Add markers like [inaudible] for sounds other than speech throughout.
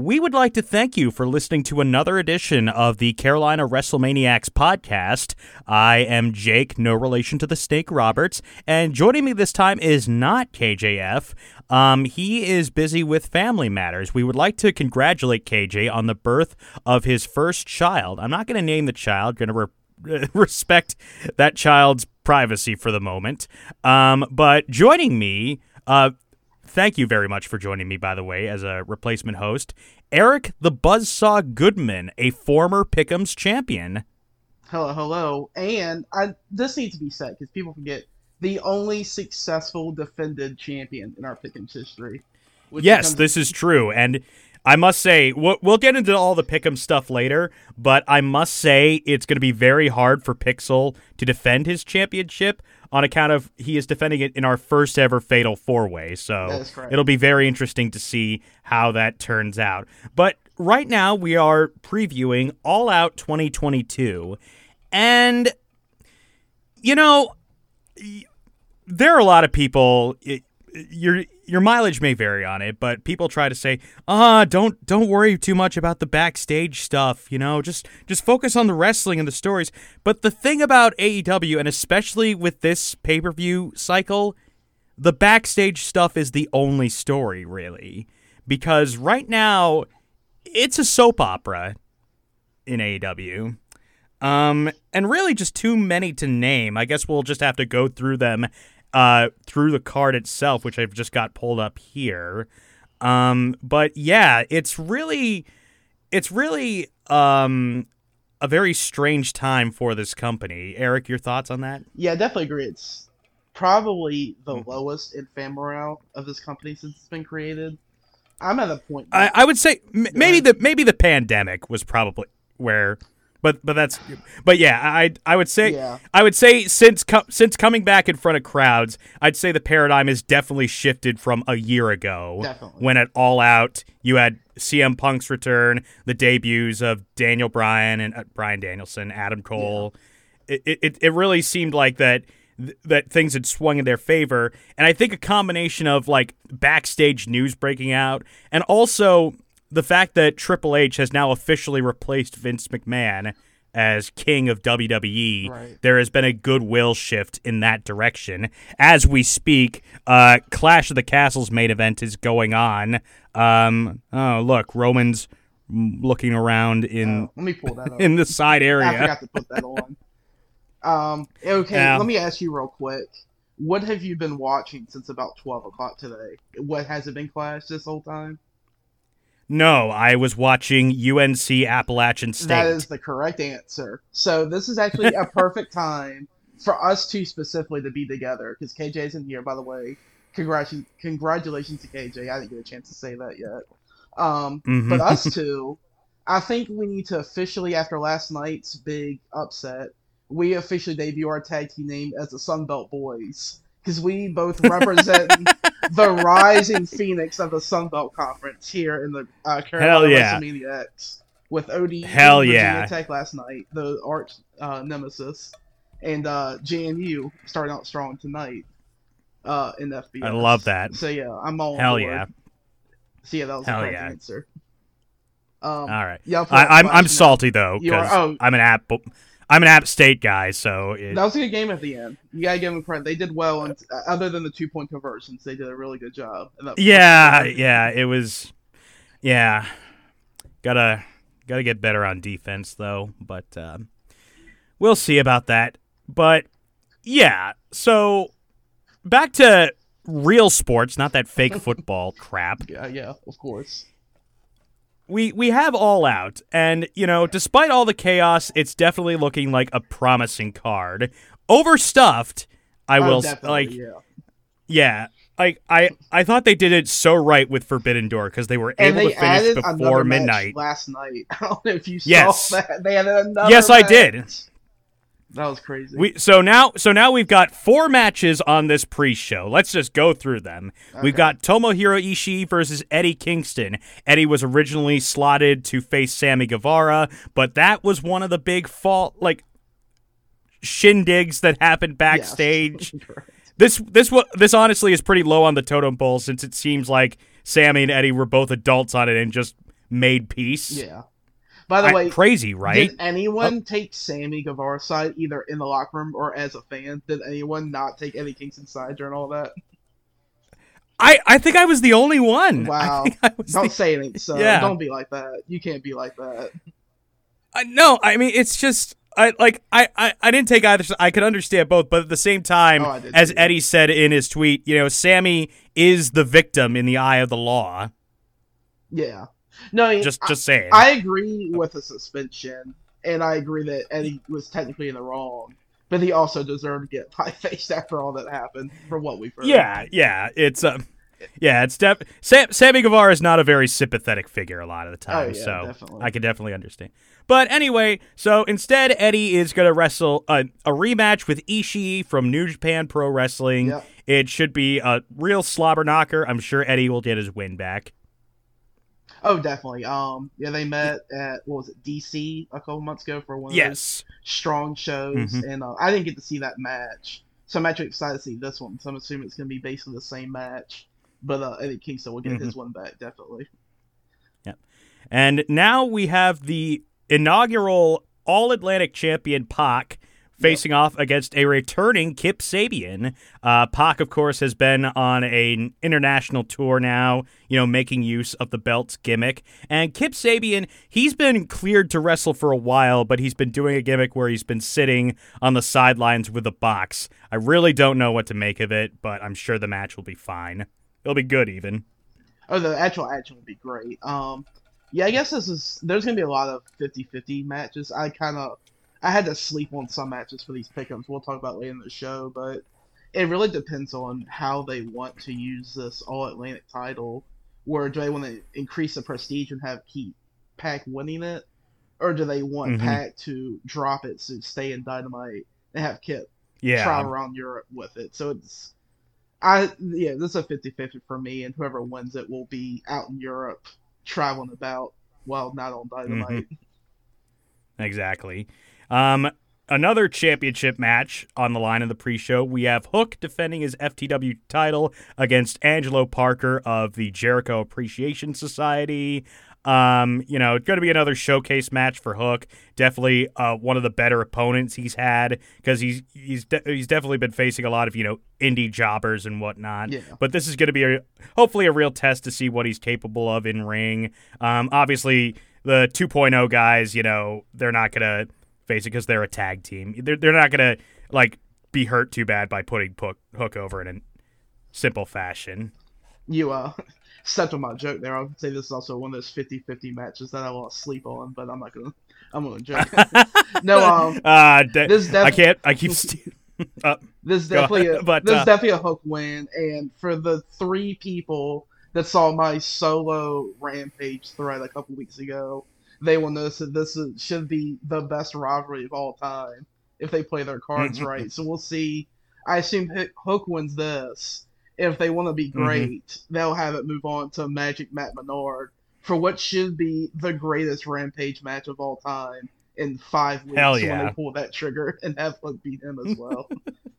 We would like to thank you for listening to another edition of the Carolina WrestleManiacs podcast. I am Jake, no relation to the Snake Roberts, and joining me this time is not KJF. Um, he is busy with family matters. We would like to congratulate KJ on the birth of his first child. I'm not going to name the child, going to re- [laughs] respect that child's privacy for the moment. Um, but joining me, uh, thank you very much for joining me, by the way, as a replacement host. Eric the Buzzsaw Goodman, a former Pick'ems champion. Hello, hello. And I, this needs to be said because people forget the only successful defended champion in our Pick'ems history. Yes, becomes- this is true. And I must say, we'll, we'll get into all the Pick'em stuff later, but I must say it's going to be very hard for Pixel to defend his championship on account of he is defending it in our first ever Fatal Four Way. So it'll be very interesting to see how that turns out. But right now we are previewing All Out 2022, and you know, there are a lot of people. You're your mileage may vary on it, but people try to say, "Ah, don't don't worry too much about the backstage stuff, you know, just just focus on the wrestling and the stories." But the thing about AEW and especially with this pay-per-view cycle, the backstage stuff is the only story really. Because right now it's a soap opera in AEW. Um, and really just too many to name. I guess we'll just have to go through them uh, through the card itself, which I've just got pulled up here. Um, but yeah, it's really, it's really um, a very strange time for this company. Eric, your thoughts on that? Yeah, I definitely agree. It's probably the mm-hmm. lowest in fan morale of this company since it's been created. I'm at a point. I, I would say m- maybe the maybe the pandemic was probably where but but that's but yeah i i would say yeah. i would say since co- since coming back in front of crowds i'd say the paradigm has definitely shifted from a year ago definitely. when at all out you had cm punk's return the debuts of daniel bryan and uh, bryan danielson adam cole yeah. it, it it really seemed like that that things had swung in their favor and i think a combination of like backstage news breaking out and also the fact that Triple H has now officially replaced Vince McMahon as king of WWE, right. there has been a goodwill shift in that direction. As we speak, uh, Clash of the Castles main event is going on. Um, oh, look, Roman's looking around in uh, let me pull that up. [laughs] in the side area. I forgot to put that on. Um, okay, let me ask you real quick. What have you been watching since about twelve o'clock today? What has it been Clash this whole time? No, I was watching UNC Appalachian State. That is the correct answer. So this is actually a perfect [laughs] time for us two specifically to be together because KJ isn't here, by the way. Congratulations, congratulations to KJ. I didn't get a chance to say that yet. Um, mm-hmm. But us [laughs] two, I think we need to officially, after last night's big upset, we officially debut our tag team name as the Sunbelt Boys because we both represent [laughs] the rising phoenix of the Sunbelt Conference here in the uh, Carolina Hell yeah. WrestleMania X with OD Hell yeah. Tech last night, the arch uh, nemesis, and uh, JMU starting out strong tonight uh, in FBS. I love that. So yeah, I'm all Hell yeah. So yeah, that was Hell the yeah. answer. Um, all right. Yeah, I, am I'm, I'm salty though because oh, I'm an app I'm an App State guy, so it... that was a good game at the end. You gotta give them credit; they did well, and uh, other than the two point conversions, they did a really good job. Yeah, yeah, it was. Yeah, gotta gotta get better on defense though, but uh, we'll see about that. But yeah, so back to real sports, not that fake [laughs] football crap. Yeah, yeah, of course we we have all out and you know despite all the chaos it's definitely looking like a promising card overstuffed i oh, will like yeah. yeah like I, I thought they did it so right with Forbidden Door because they were and able to finish before midnight last night. [laughs] I don't know if you yes. saw that. They added another. Yes, match. I did. That was crazy. We so now so now we've got four matches on this pre-show. Let's just go through them. Okay. We've got Tomohiro Ishii versus Eddie Kingston. Eddie was originally slotted to face Sammy Guevara, but that was one of the big fault like shindigs that happened backstage. Yes. this this this honestly is pretty low on the totem pole since it seems like Sammy and Eddie were both adults on it and just made peace. Yeah. By the I- way, crazy, right? Oh. did anyone take Sammy Guevara's side either in the locker room or as a fan? Did anyone not take Eddie Kingston's side during all that? I, I think I was the only one. Wow. I Don't the- say anything. So Yeah. don't be like that. You can't be like that. I- no, I mean it's just I like I, I I didn't take either. I could understand both, but at the same time, Oh, as too. Eddie said in his tweet, you know, Sammy is the victim in the eye of the law. Yeah. No, Just I, just saying. I agree with the suspension, and I agree that Eddie was technically in the wrong, but he also deserved to get [laughs] pie faced after all that happened, from what we've heard. yeah, yeah, it's um, yeah, it's def- Sam- Sammy Guevara is not a very sympathetic figure a lot of the time, Oh, yeah, so definitely. I can definitely understand. But anyway, so instead, Eddie is going to wrestle a, a rematch with Ishii from New Japan Pro Wrestling. Yep. It should be a real slobber knocker. I'm sure Eddie will get his win back. Oh, definitely. Um, yeah, they met at what was it, DC a couple months ago for one of those Yes. strong shows, Mhm. and uh, I didn't get to see that match, so I'm actually excited to see this one. So I'm assuming it's going to be basically the same match, but uh, think Kingston will get Mm-hmm. his one back definitely. Yep. And now we have the inaugural All Atlantic champion Pac facing off against a returning Kip Sabian. Uh, Pac, of course, has been on an international tour now, you know, making use of the belts gimmick. And Kip Sabian, he's been cleared to wrestle for a while, but he's been doing a gimmick where he's been sitting on the sidelines with a box. I really don't know what to make of it, but I'm sure the match will be fine. It'll be good, even. Oh, the actual action will be great. Um, yeah, I guess this is there's gonna be a lot of 50-50 matches. I kind of I had to sleep on some matches for these pickups. We'll talk about later in the show, but it really depends on how they want to use this All Atlantic title. Where do they want to increase the prestige and have keep Pac winning it, or do they want Mhm. Pac to drop it to stay in Dynamite and have Kip Yeah. travel around Europe with it. So it's I yeah, this is a 50-50 for me and whoever wins it will be out in Europe traveling about well not on Dynamite. Exactly. Um, another championship match on the line in the pre-show. We have Hook defending his FTW title against Angelo Parker of the Jericho Appreciation Society. Um, you know, it's going to be another showcase match for Hook. Definitely uh, one of the better opponents he's had because he's he's de- he's definitely been facing a lot of you know indie jobbers and whatnot. Yeah. But this is going to be a, hopefully a real test to see what he's capable of in ring. Um, obviously the 2.0 guys, you know, they're not going to face it because they're a tag team. They're, they're not going to, like, be hurt too bad by putting Hook, Hook over in a simple fashion. You uh [laughs] stepped on my joke there. I would say this is also one of those 50-50 matches that I will sleep on, but I'm not gonna I'm gonna joke. [laughs] no, um uh, de- this I can't, I keep. St- [laughs] uh, This is definitely a, but, this is uh, definitely a hook win, and for the three people that saw my solo rampage thread a couple weeks ago, they will notice that this is, should be the best rivalry of all time if they play their cards Mhm. right. So we'll see. I assume Hook wins this. If they want to be Mhm. great, they'll have it move on to Magic Matt Menard for what should be the greatest rampage match of all time in five weeks Hell when they pull that trigger and have Hook beat him as well. [laughs]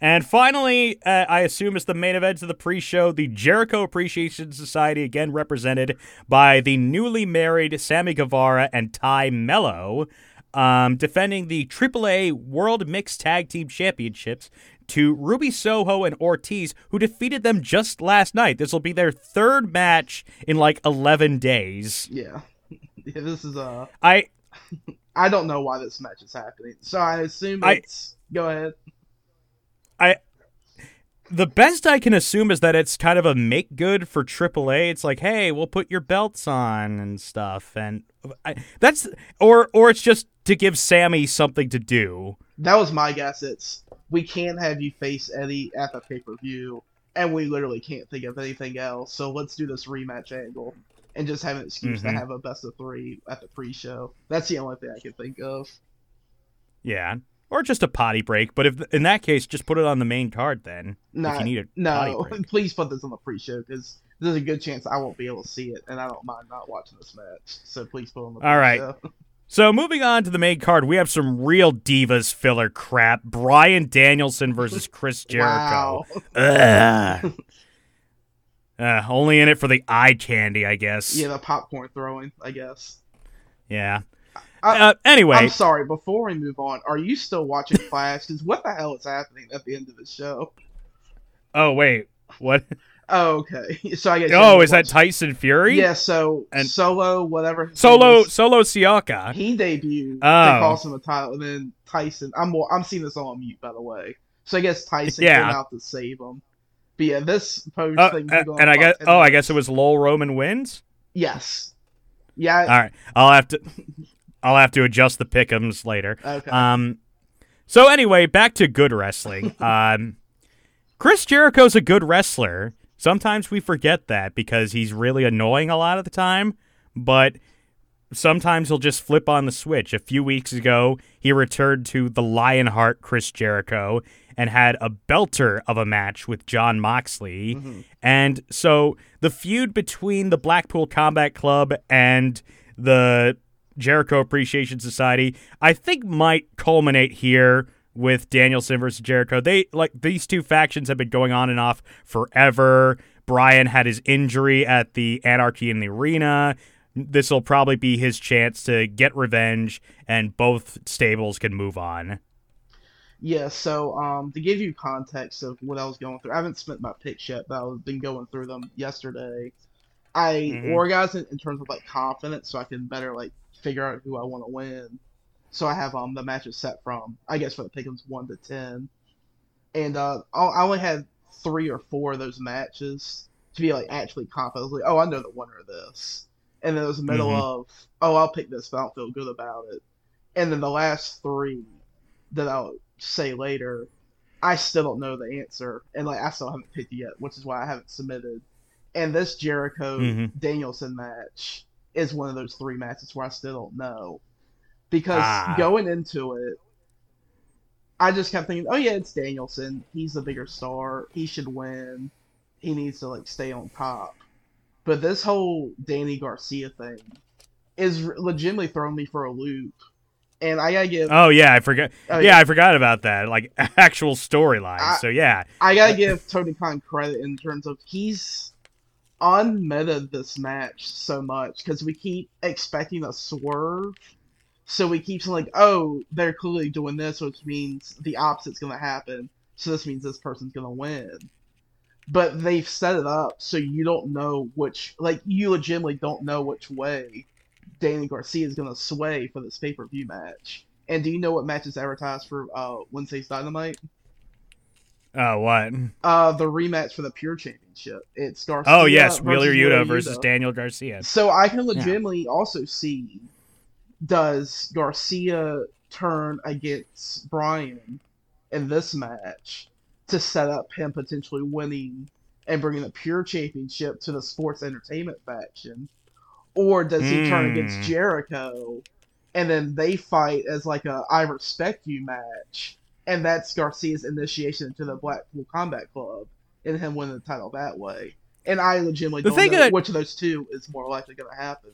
And finally, uh, I assume it's the main event of the pre-show, the Jericho Appreciation Society, again represented by the newly married Sammy Guevara and Tay Melo, um, defending the AAA World Mixed Tag Team Championships to Ruby Soho and Ortiz, who defeated them just last night. This will be their third match in like 11 days. Yeah. [laughs] yeah this is uh I [laughs] I don't know why this match is happening. So I assume I- it's go ahead. The best I can assume is that it's kind of a make good for AAA. It's like, hey, we'll put your belts on and stuff, and I, that's or or it's just to give Sammy something to do. That was my guess. It's we can't have you face Eddie at the pay per view, and we literally can't think of anything else. So let's do this rematch angle and just have an excuse Mhm. to have a best of three at the pre show. That's the only thing I can think of. Yeah, or just a potty break. But if in that case, just put it on the main card then. No, if you need a potty no, [laughs] please put this on the pre show because there's a good chance I won't be able to see it, and I don't mind not watching this match. So please put it on the All right. pre-show. [laughs] So moving on to the main card, we have some real divas filler crap. Bryan Danielson versus Chris [laughs] Jericho. Wow. Uh, only in it for the eye candy, I guess. Yeah, the popcorn throwing, I guess. Yeah. I- uh, anyway, I'm sorry. Before we move on, are you still watching Clash? Because what the hell is happening at the end of the show? oh wait, what? Oh, okay. [laughs] So I guess. Oh, is that Tyson Fury? Yeah. So And- Solo, whatever. Solo is, Solo Sikoa. He debuted. Oh. They cost him a title, and then Tyson. I'm more, I'm seeing this all on mute, by the way. So I guess Tyson Yeah. came out to save him. But yeah, this post Uh, thing. uh, and I guess oh, I guess it was Lowell Roman wins. Yes. Yeah. All right, I'll have to [laughs] I'll have to adjust the pickums later. okay. Um, so anyway, back to good wrestling. [laughs] um, Chris Jericho's a good wrestler. Sometimes we forget that because he's really annoying a lot of the time, but sometimes he'll just flip on the switch. A few weeks ago, he returned to the Lionheart Chris Jericho and had a belter of a match with Jon Moxley. Mhm. And so the feud between the Blackpool Combat Club and the Jericho Appreciation Society, I think might culminate here with Danielson versus Jericho. They like these two factions have been going on and off forever. Bryan had his injury at the Anarchy in the Arena. This will probably be his chance to get revenge, and both stables can move on. Yeah, so um, to give you context of what I was going through, I haven't spent my picks yet, but I've been going through them yesterday. I Mhm. organized it in terms of like confidence, so I can better like figure out who I want to win. So I have um the matches set from I guess for the pickums one to ten, and uh I I only had three or four of those matches to be like actually confident. I was like, oh, I know the winner of this, and then it was the middle Mhm. of oh, I'll pick this, but I don't feel good about it, and then the last three that I'll say later, I still don't know the answer, and like I still haven't picked it yet, which is why I haven't submitted. And this Jericho Mhm. Danielson match is one of those three matches where I still don't know, because Ah. going into it, I just kept thinking, oh yeah, it's Danielson. He's the bigger star. He should win. He needs to like stay on top. But this whole Danny Garcia thing is legitimately throwing me for a loop. And I gotta give Oh yeah, I forgot. Oh, yeah, I forgot about that. Like [laughs] actual storyline. So yeah, I gotta give Tony Khan credit in terms of he's unmeta this match so much because we keep expecting a swerve. So we keep saying like, oh, they're clearly doing this, which means the opposite's gonna happen. So this means this person's gonna win. But they've set it up so you don't know which, like, you legitimately don't know which way Danny Garcia is gonna sway for this pay per view match. And do you know what match is advertised for uh, Wednesday's Dynamite? Oh, what? Uh, the rematch for the Pure Championship. It's Garcia. Oh, yes, versus Wheeler Wheeler Yuta versus Daniel Garcia. So I can legitimately also see does Garcia turn against Bryan in this match to set up him potentially winning and bringing the Pure Championship to the Sports Entertainment faction, or does he turn against Hmm. Jericho and then they fight as like a I respect you match, and that's Garcia's initiation into the Blackpool Combat Club, and him winning the title that way. And I legitimately The don't know that- which of those two is more likely going to happen.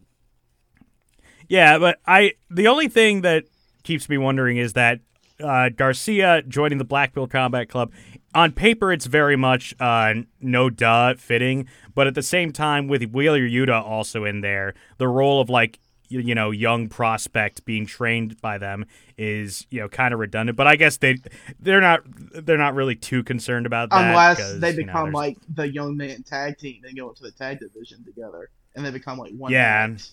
Yeah, but I the only thing that keeps me wondering is that uh, Garcia joining the Blackpool Combat Club. On paper, it's very much uh, no duh fitting, but at the same time, with Wheeler Yuta also in there, the role of like you, you know young prospect being trained by them is you know kind of redundant. But I guess they they're not they're not really too concerned about that Unless they you know, become like the young man tag team and go into the tag division together, and they become like one. Yeah. act.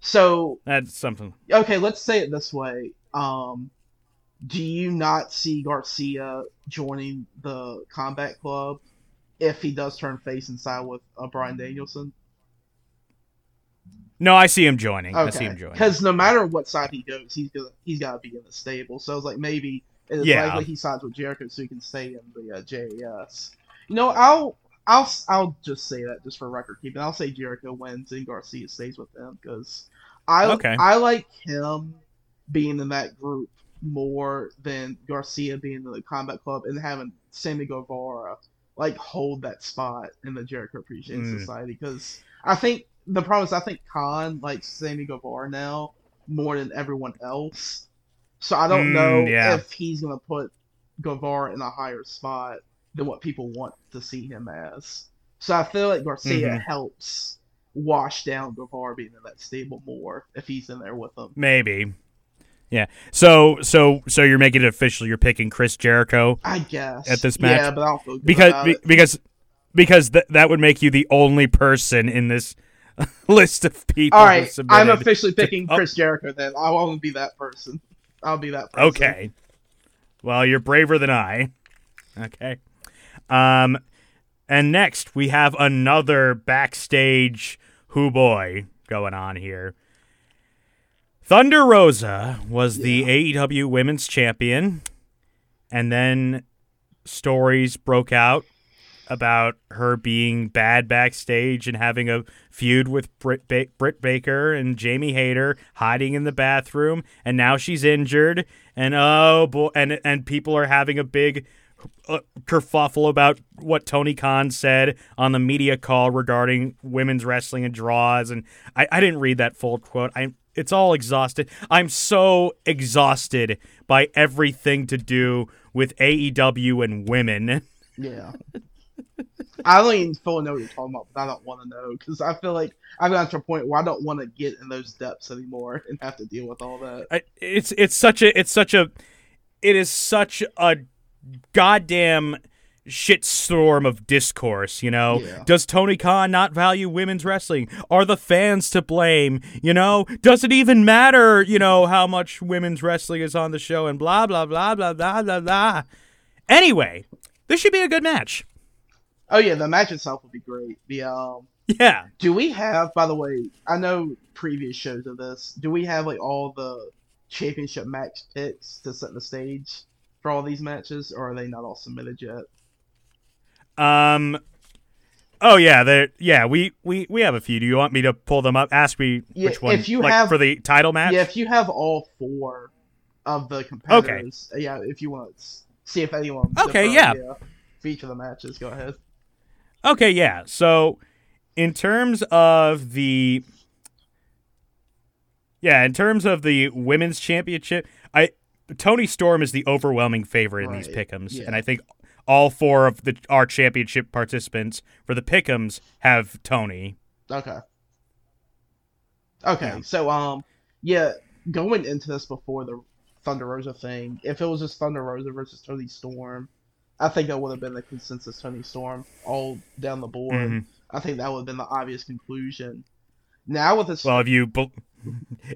So that's something. okay, let's say it this way. Um, do you not see Garcia joining the Combat Club if he does turn face and side with uh, Bryan Danielson? No, I see him joining. I see him joining. because no matter what side he goes, he's gonna he's got to be in the stable. So I was like, maybe it's Yeah. likely he signs with Jericho so he can stay in the uh, JAS. You know, I'll I'll I'll just say that just for record keeping. I'll say Jericho wins and Garcia stays with them because I Okay. I like him being in that group more than Garcia being in the Combat Club and having Sammy Guevara like hold that spot in the Jericho Appreciation Mm. Society because I think the problem is I think Khan likes Sammy Guevara now more than everyone else. So I don't Mm, know yeah. if he's gonna put Guevara in a higher spot than what people want to see him as. So I feel like Garcia Mhm. helps wash down Guevara being in that stable more if he's in there with them. Maybe. Yeah. So so so you're making it official. You're picking Chris Jericho I guess At this match? Yeah, but I don't feel good because about be, because because th- that would make you the only person in this [laughs] list of people. All right, I'm officially picking oh. Chris Jericho. Then I won't be that person. I'll be that person. Okay. Well, you're braver than I. Okay. Um, and next we have another backstage who boy going on here. Thunder Rosa was the AEW Women's Champion, and then stories broke out about her being bad backstage and having a feud with Britt, ba- Britt Baker and Jamie Hayter hiding in the bathroom, and now she's injured, and oh boy, and and people are having a big uh, kerfuffle about what Tony Khan said on the media call regarding women's wrestling and draws, and I, I didn't read that full quote. I it's all exhausted. I'm so exhausted by everything to do with AEW and women. [laughs] Yeah. I don't even fully know what you're talking about, but I don't want to know because I feel like I've gotten to a point where I don't want to get in those depths anymore [laughs] and have to deal with all that. I, it's it's such a it's such a it is such a goddamn shitstorm of discourse, you know? Yeah. Does Tony Khan not value women's wrestling? Are the fans to blame? You know? Does it even matter, you know, how much women's wrestling is on the show and blah blah blah blah blah blah blah. Anyway, this should be a good match. Oh yeah, the match itself would be great. The um, Yeah. do we have? By the way, I know previous shows of this. Do we have like all the championship match picks to set the stage for all these matches, or are they not all submitted yet? Um Oh yeah, there yeah, we, we we have a few. Do you want me to pull them up? Ask me Yeah, which one if you like have- for the title match? Yeah, if you have all four of the competitors, uh, yeah, if you want to see if anyone. Okay, different, yeah. Feature the matches. Go ahead. Okay, yeah. So, in terms of the yeah, in terms of the women's championship, I Toni Storm is the overwhelming favorite in these pickums, yeah. and I think all four of the our championship participants for the pickums have Toni. Okay. Okay, Yeah. so um, yeah, going into this before the Thunder Rosa thing, if it was just Thunder Rosa versus Toni Storm, I think that would have been the consensus Toni Storm all down the board. Mhm. I think that would have been the obvious conclusion. Now with this, Well, if you be-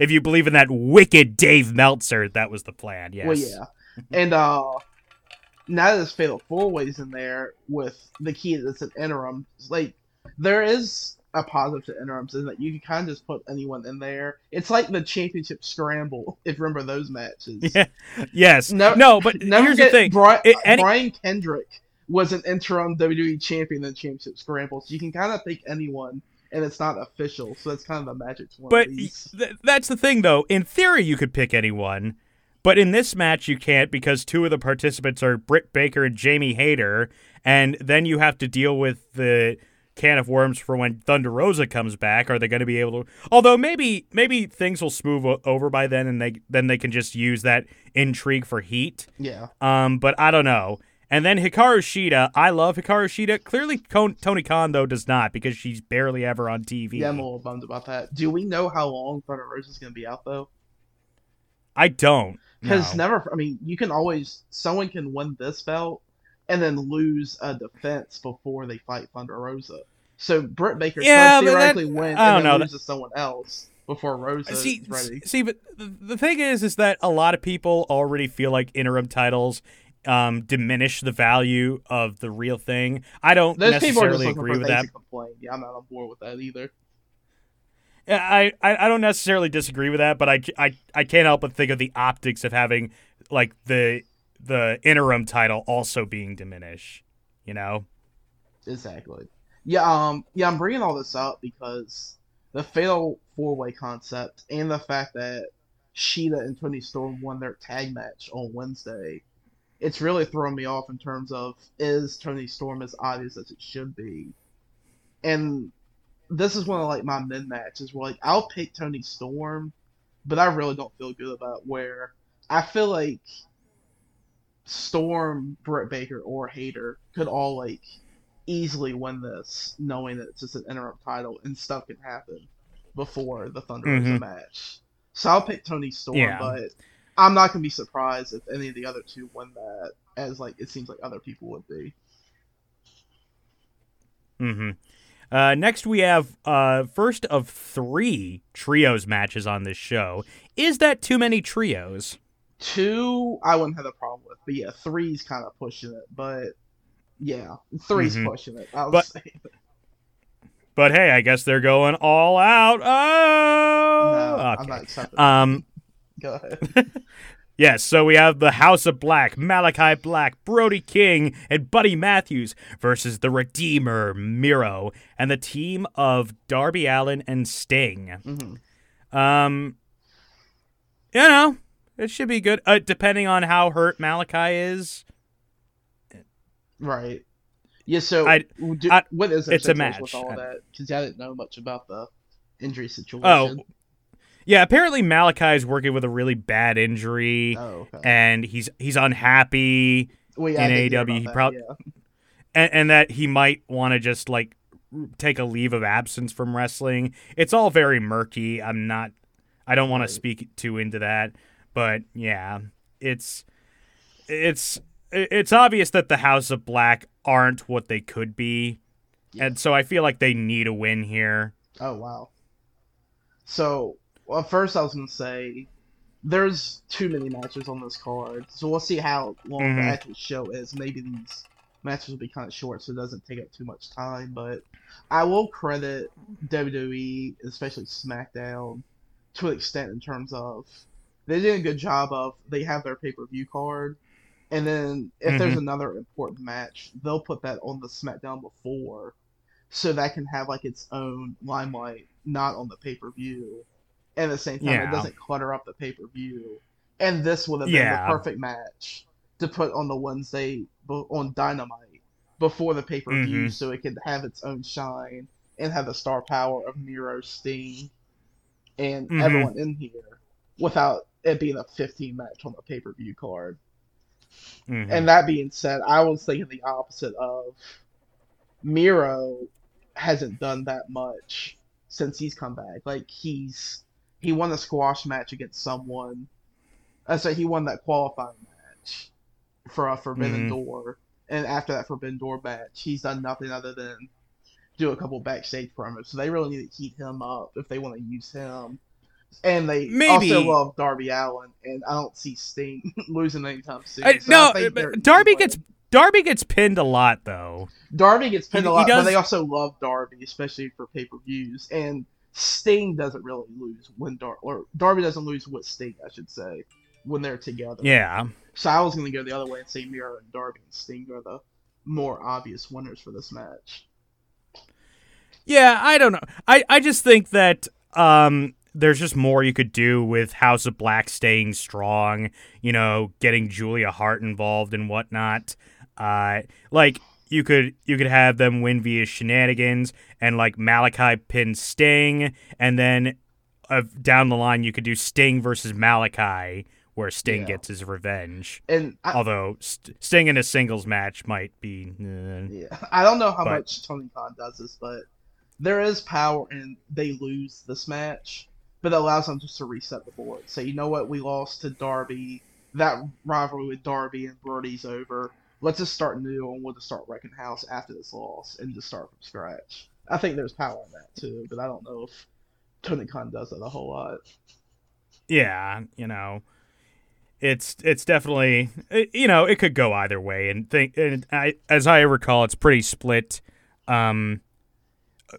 if you believe in that wicked Dave Meltzer, that was the plan. Yes. well, yeah, and uh, now that this Fatal Four Ways in there with the key that's an interim, it's like there is a positive to interims in that you can kind of just put anyone in there. It's like the championship scramble. If you remember those matches. [laughs] Yeah. Yes. No- no, but Never here's the thing. Bri- It- any- Brian Kendrick was an interim WWE champion in the championship scramble, so you can kind of pick anyone, and it's not official. So that's kind of the magic But th- that's the thing, though. In theory, you could pick anyone, but in this match, you can't because two of the participants are Britt Baker and Jamie Hayter, and then you have to deal with the can of worms for when Thunder Rosa comes back. Are they going to be able to? Although maybe maybe things will smooth over by then, and they then they can just use that intrigue for heat. Yeah, Um, but I don't know. And then Hikaru Shida, I love Hikaru Shida. Clearly, Con- Tony Khan though does not because she's barely ever on TV. yeah, I'm a little bummed about that. Do we know how long Thunder Rosa is going to be out though? I don't. Because no. never, I mean, you can always someone can win this belt and then lose a defense before they fight Thunder Rosa. So Britt Baker Yeah, could but that- theoretically win and then know. lose to someone else before Rosa see, is ready. see, but the, thing is, is that a lot of people already feel like interim titles um, diminish the value of the real thing. I don't Those people are just necessarily agree with that. complain. Yeah, I'm not on board with that either. I, I I don't necessarily disagree with that, but I, I, I can't help but think of the optics of having like the the interim title also being diminished. You know. Exactly. Yeah, um, yeah, I'm bringing all this up because the fatal four way concept and the fact that Shida and Toni Storm won their tag match on Wednesday, it's really thrown me off in terms of is Toni Storm as obvious as it should be, and this is one of like my mid matches where like I'll pick Toni Storm, but I really don't feel good about where I feel like Storm, Britt Baker, or Hayter could all like easily win this, knowing that it's just an interim title and stuff can happen before the Thunder Mhm. is a match. So I'll pick Toni Storm, Yeah. but I'm not gonna be surprised if any of the other two win that, as like it seems like other people would be. Mm-hmm. Uh, next, we have uh, first of three trios matches on this show. Is that too many trios? Two, I wouldn't have a problem with, but yeah, three's kind of pushing it. But yeah, 3's Mhm. pushing it. I would But- say. But hey, I guess they're going all out. Oh, No, I'm okay. Um, Go ahead. [laughs] yes. So we have the House of Black, Malachi Black, Brody King, and Buddy Matthews versus the Redeemer Miro and the team of Darby Allin and Sting. hmm Um, you know, it should be good. Uh, depending on how hurt Malachi is. Right. Yeah. So, I- do, I- what is it's a situation with all that? Because I didn't know much about the injury situation. Oh, Yeah, apparently Malachi is working with a really bad injury, Oh, okay. and he's he's unhappy. well, yeah, in AEW, he probably yeah. and, and that he might want to just like take a leave of absence from wrestling. It's all very murky. I'm not. I don't want Right. to speak too into that, but yeah, it's it's it's obvious that the House of Black aren't what they could be, Yeah. and so I feel like they need a win here. Oh wow. So, well, first I was gonna say there's too many matches on this card, so we'll see how long Mhm. the actual show is. Maybe these matches will be kind of short, so it doesn't take up too much time. But I will credit WWE, especially SmackDown, to an extent in terms of they did a good job of they have their pay per view card, and then if there's another important match, they'll put that on the SmackDown before, so that can have like its own limelight, not on the pay per view. And at the same time, Yeah. it doesn't clutter up the pay per view. And this would have been Yeah. the perfect match to put on the Wednesday on Dynamite before the pay per view, Mhm. so it could have its own shine and have the star power of Miro, Sting, and Mhm. everyone in here without it being a 15 match on the pay per view card. Mhm. And that being said, I was thinking the opposite of Miro hasn't done that much since he's come back. Like he's he won a squash match against someone. I say he won that qualifying match for a Forbidden Mhm. Door, and after that Forbidden Door match, he's done nothing other than do a couple backstage promos. So they really need to heat him up if they want to use him. And they Maybe- also love Darby Allin, and I don't see Sting [laughs] losing anytime soon. I- So no, I Darby gets Darby gets pinned a lot though. Darby gets pinned He- a lot, but they also love Darby, especially for pay per views. And Sting doesn't really lose when Dar or Darby doesn't lose with Sting, I should say, when they're together. Yeah. So I was gonna go the other way and say Miro and Darby and Sting are the more obvious winners for this match. Yeah, I don't know. I, I just think that um, there's just more you could do with House of Black staying strong, you know, getting Julia Hart involved and whatnot. Uh, like you could you could have them win via shenanigans and like Malachi pin Sting, and then uh, down the line you could do Sting versus Malachi, where Sting Yeah. gets his revenge. And I, Although St- Sting in a singles match might be. uh, yeah, I don't know how But- much Tony Khan does this, but there is power in they lose this match, but it allows them just to reset the board. Say, you know what, we lost to Darby. That rivalry with Darby and Brody's over. Let's just start new and we'll just start wrecking house after this loss and just start from scratch. I think there's power in that too, but I don't know if Tony Khan does that a whole lot. yeah, you know, it's it's definitely it- you know it could go either way, and think and I as I recall, it's pretty split. Um,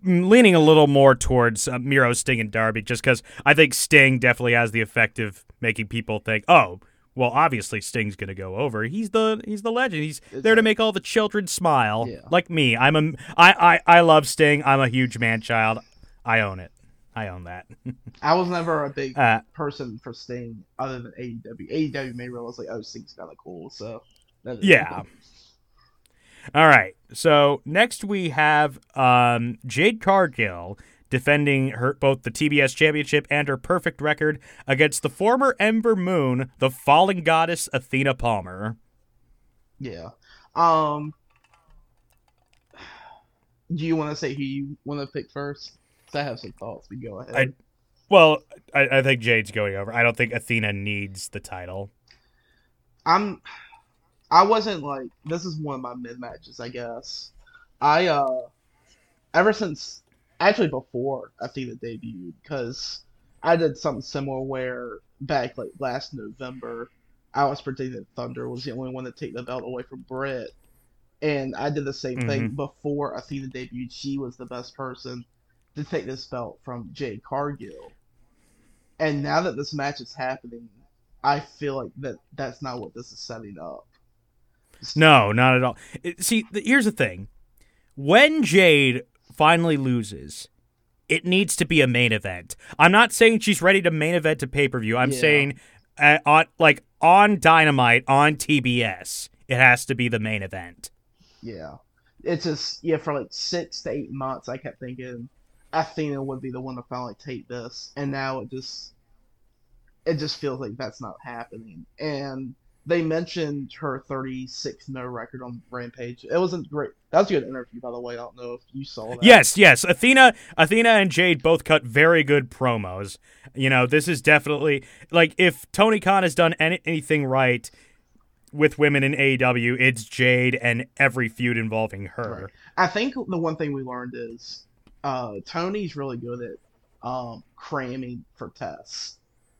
leaning a little more towards uh, Miro, Sting, and Darby, just because I think Sting definitely has the effect of making people think, oh. Well, obviously Sting's gonna go over. He's the he's the legend. He's there to make all the children smile, Yeah. like me. I'm a I, I I love Sting. I'm a huge man child. I own it. I own that. [laughs] I was never a big Uh, person for Sting other than AEW. AEW made me realize like, oh, Sting's kind of cool. So Yeah. All right. So next we have um, Jade Cargill defending her both the TBS Championship and her perfect record against the former Ember Moon, the fallen goddess Athena Palmer. Yeah. Um do you want to say who you want to pick first? Because I have some thoughts. We go ahead. I- Well, I, I think Jade's going over. I don't think Athena needs the title. I'm I wasn't like this is one of my mid matches, I guess. I uh ever since actually before Athena debuted, because I did something similar where back like last November I was predicting Thunder was the only one to take the belt away from Britt. And I did the same thing before Athena debuted. She was the best person to take this belt from Jade Cargill. And now that this match is happening, I feel like that that's not what this is setting up. [laughs] No, not at all. It- see, th- here's the thing. When Jade finally loses, it needs to be a main event. I'm not saying she's ready to main event to pay per view. I'm Yeah. saying uh, on like on Dynamite on TBS, it has to be the main event. Yeah. It's just yeah, for like six to eight months I kept thinking Athena would be the one to finally take this and now it just it just feels like that's not happening. And they mentioned her 36 no record on Rampage. It wasn't great. That was a good interview, by the way. I don't know if you saw that. Yes, yes. Athena, Athena, and Jade both cut very good promos. You know, this is definitely like if Tony Khan has done any, anything right with women in AEW, it's Jade and every feud involving her. Right. I think the one thing we learned is uh, Tony's really good at um, cramming for tests.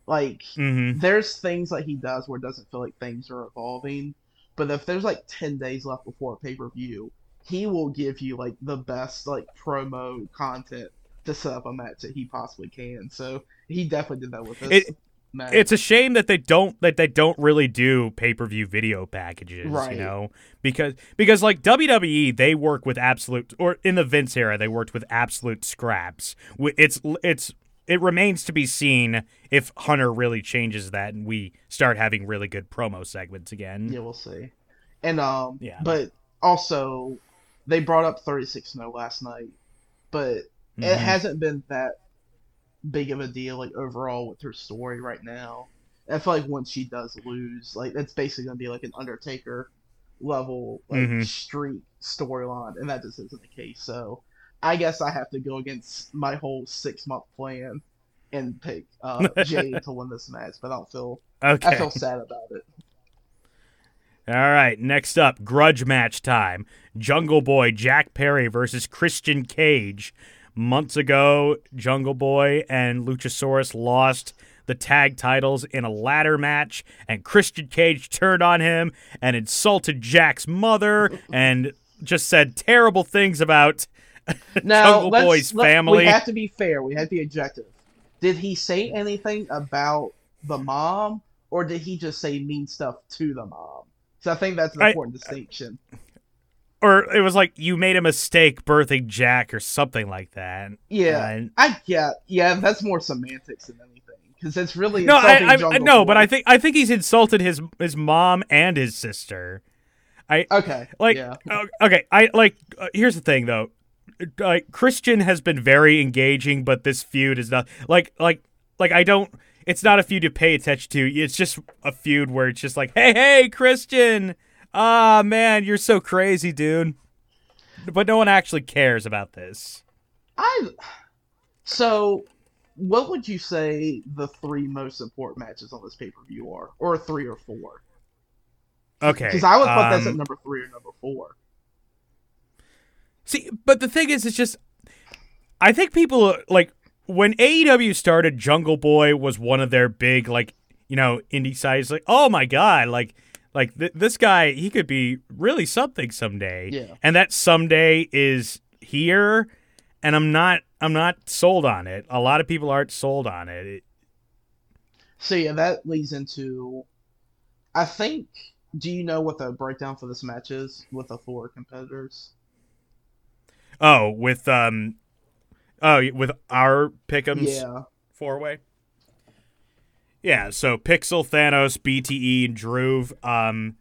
Like, hmm there's things that he does where it doesn't feel like things are evolving. But if there's like 10 days left before a pay per view, he will give you like the best like promo content to set up a match that he possibly can. So he definitely did that with this It- match. It's a shame that they don't that they don't really do pay per view video packages, Right. you know, because because like WWE they work with absolute or in the Vince era they worked with absolute scraps. It's it's it remains to be seen if Hunter really changes that and we start having really good promo segments again. Yeah, we'll see. And um, Yeah. but also they brought up 36 no last night, but it Mhm. hasn't been that big of a deal like overall with her story right now. I feel like once she does lose, like that's basically gonna be like an Undertaker level like Mhm. street storyline, and that just isn't the case. So I guess I have to go against my whole six month plan and pick uh, [laughs] Jade to win this match, but I don't feel Okay. I feel sad about it. All right, next up, grudge match time. Jungle Boy Jack Perry versus Christian Cage. Months ago, Jungle Boy and Luchasaurus lost the tag titles in a ladder match, and Christian Cage turned on him and insulted Jack's mother and just said terrible things about [laughs] Now, Jungle let's, Boy's family. We have to be fair. We have to be objective. Did he say anything about the mom, or did he just say mean stuff to the mom? So I think that's an I- important distinction. or it was like you made a mistake birthing Jack or something like that. Yeah, And- I get. Yeah, that's more semantics than anything, because it's really no, I, I, I no, but I think I think he's insulted his his mom and his sister. I okay, Like, yeah, uh, okay, I like. Uh, here's the thing, though. Like Christian has been very engaging, but this feud is not like like like I don't. It's not a feud to pay attention to. It's just a feud where it's just like, hey, hey, Christian. Ah, man, you're so crazy, dude. But no one actually cares about this. I. So, what would you say the three most important matches on this pay per view are, or three or four? Okay, Because I would put this um, at number three or number four. See, but the thing is, it's just I think people like when AEW started. Jungle Boy was one of their big like you know indie sites. Like, oh my god, like like th- this guy, he could be really something someday. Yeah. and that someday is here. And I'm not I'm not sold on it. A lot of people aren't sold on it. it So yeah, that leads into. I think. Do you know what the breakdown for this match is with the four competitors? Oh, with um, oh, with our pickums. Yeah. four way. Yeah, so Pixel, Thanos, BTE, and Druve. Um,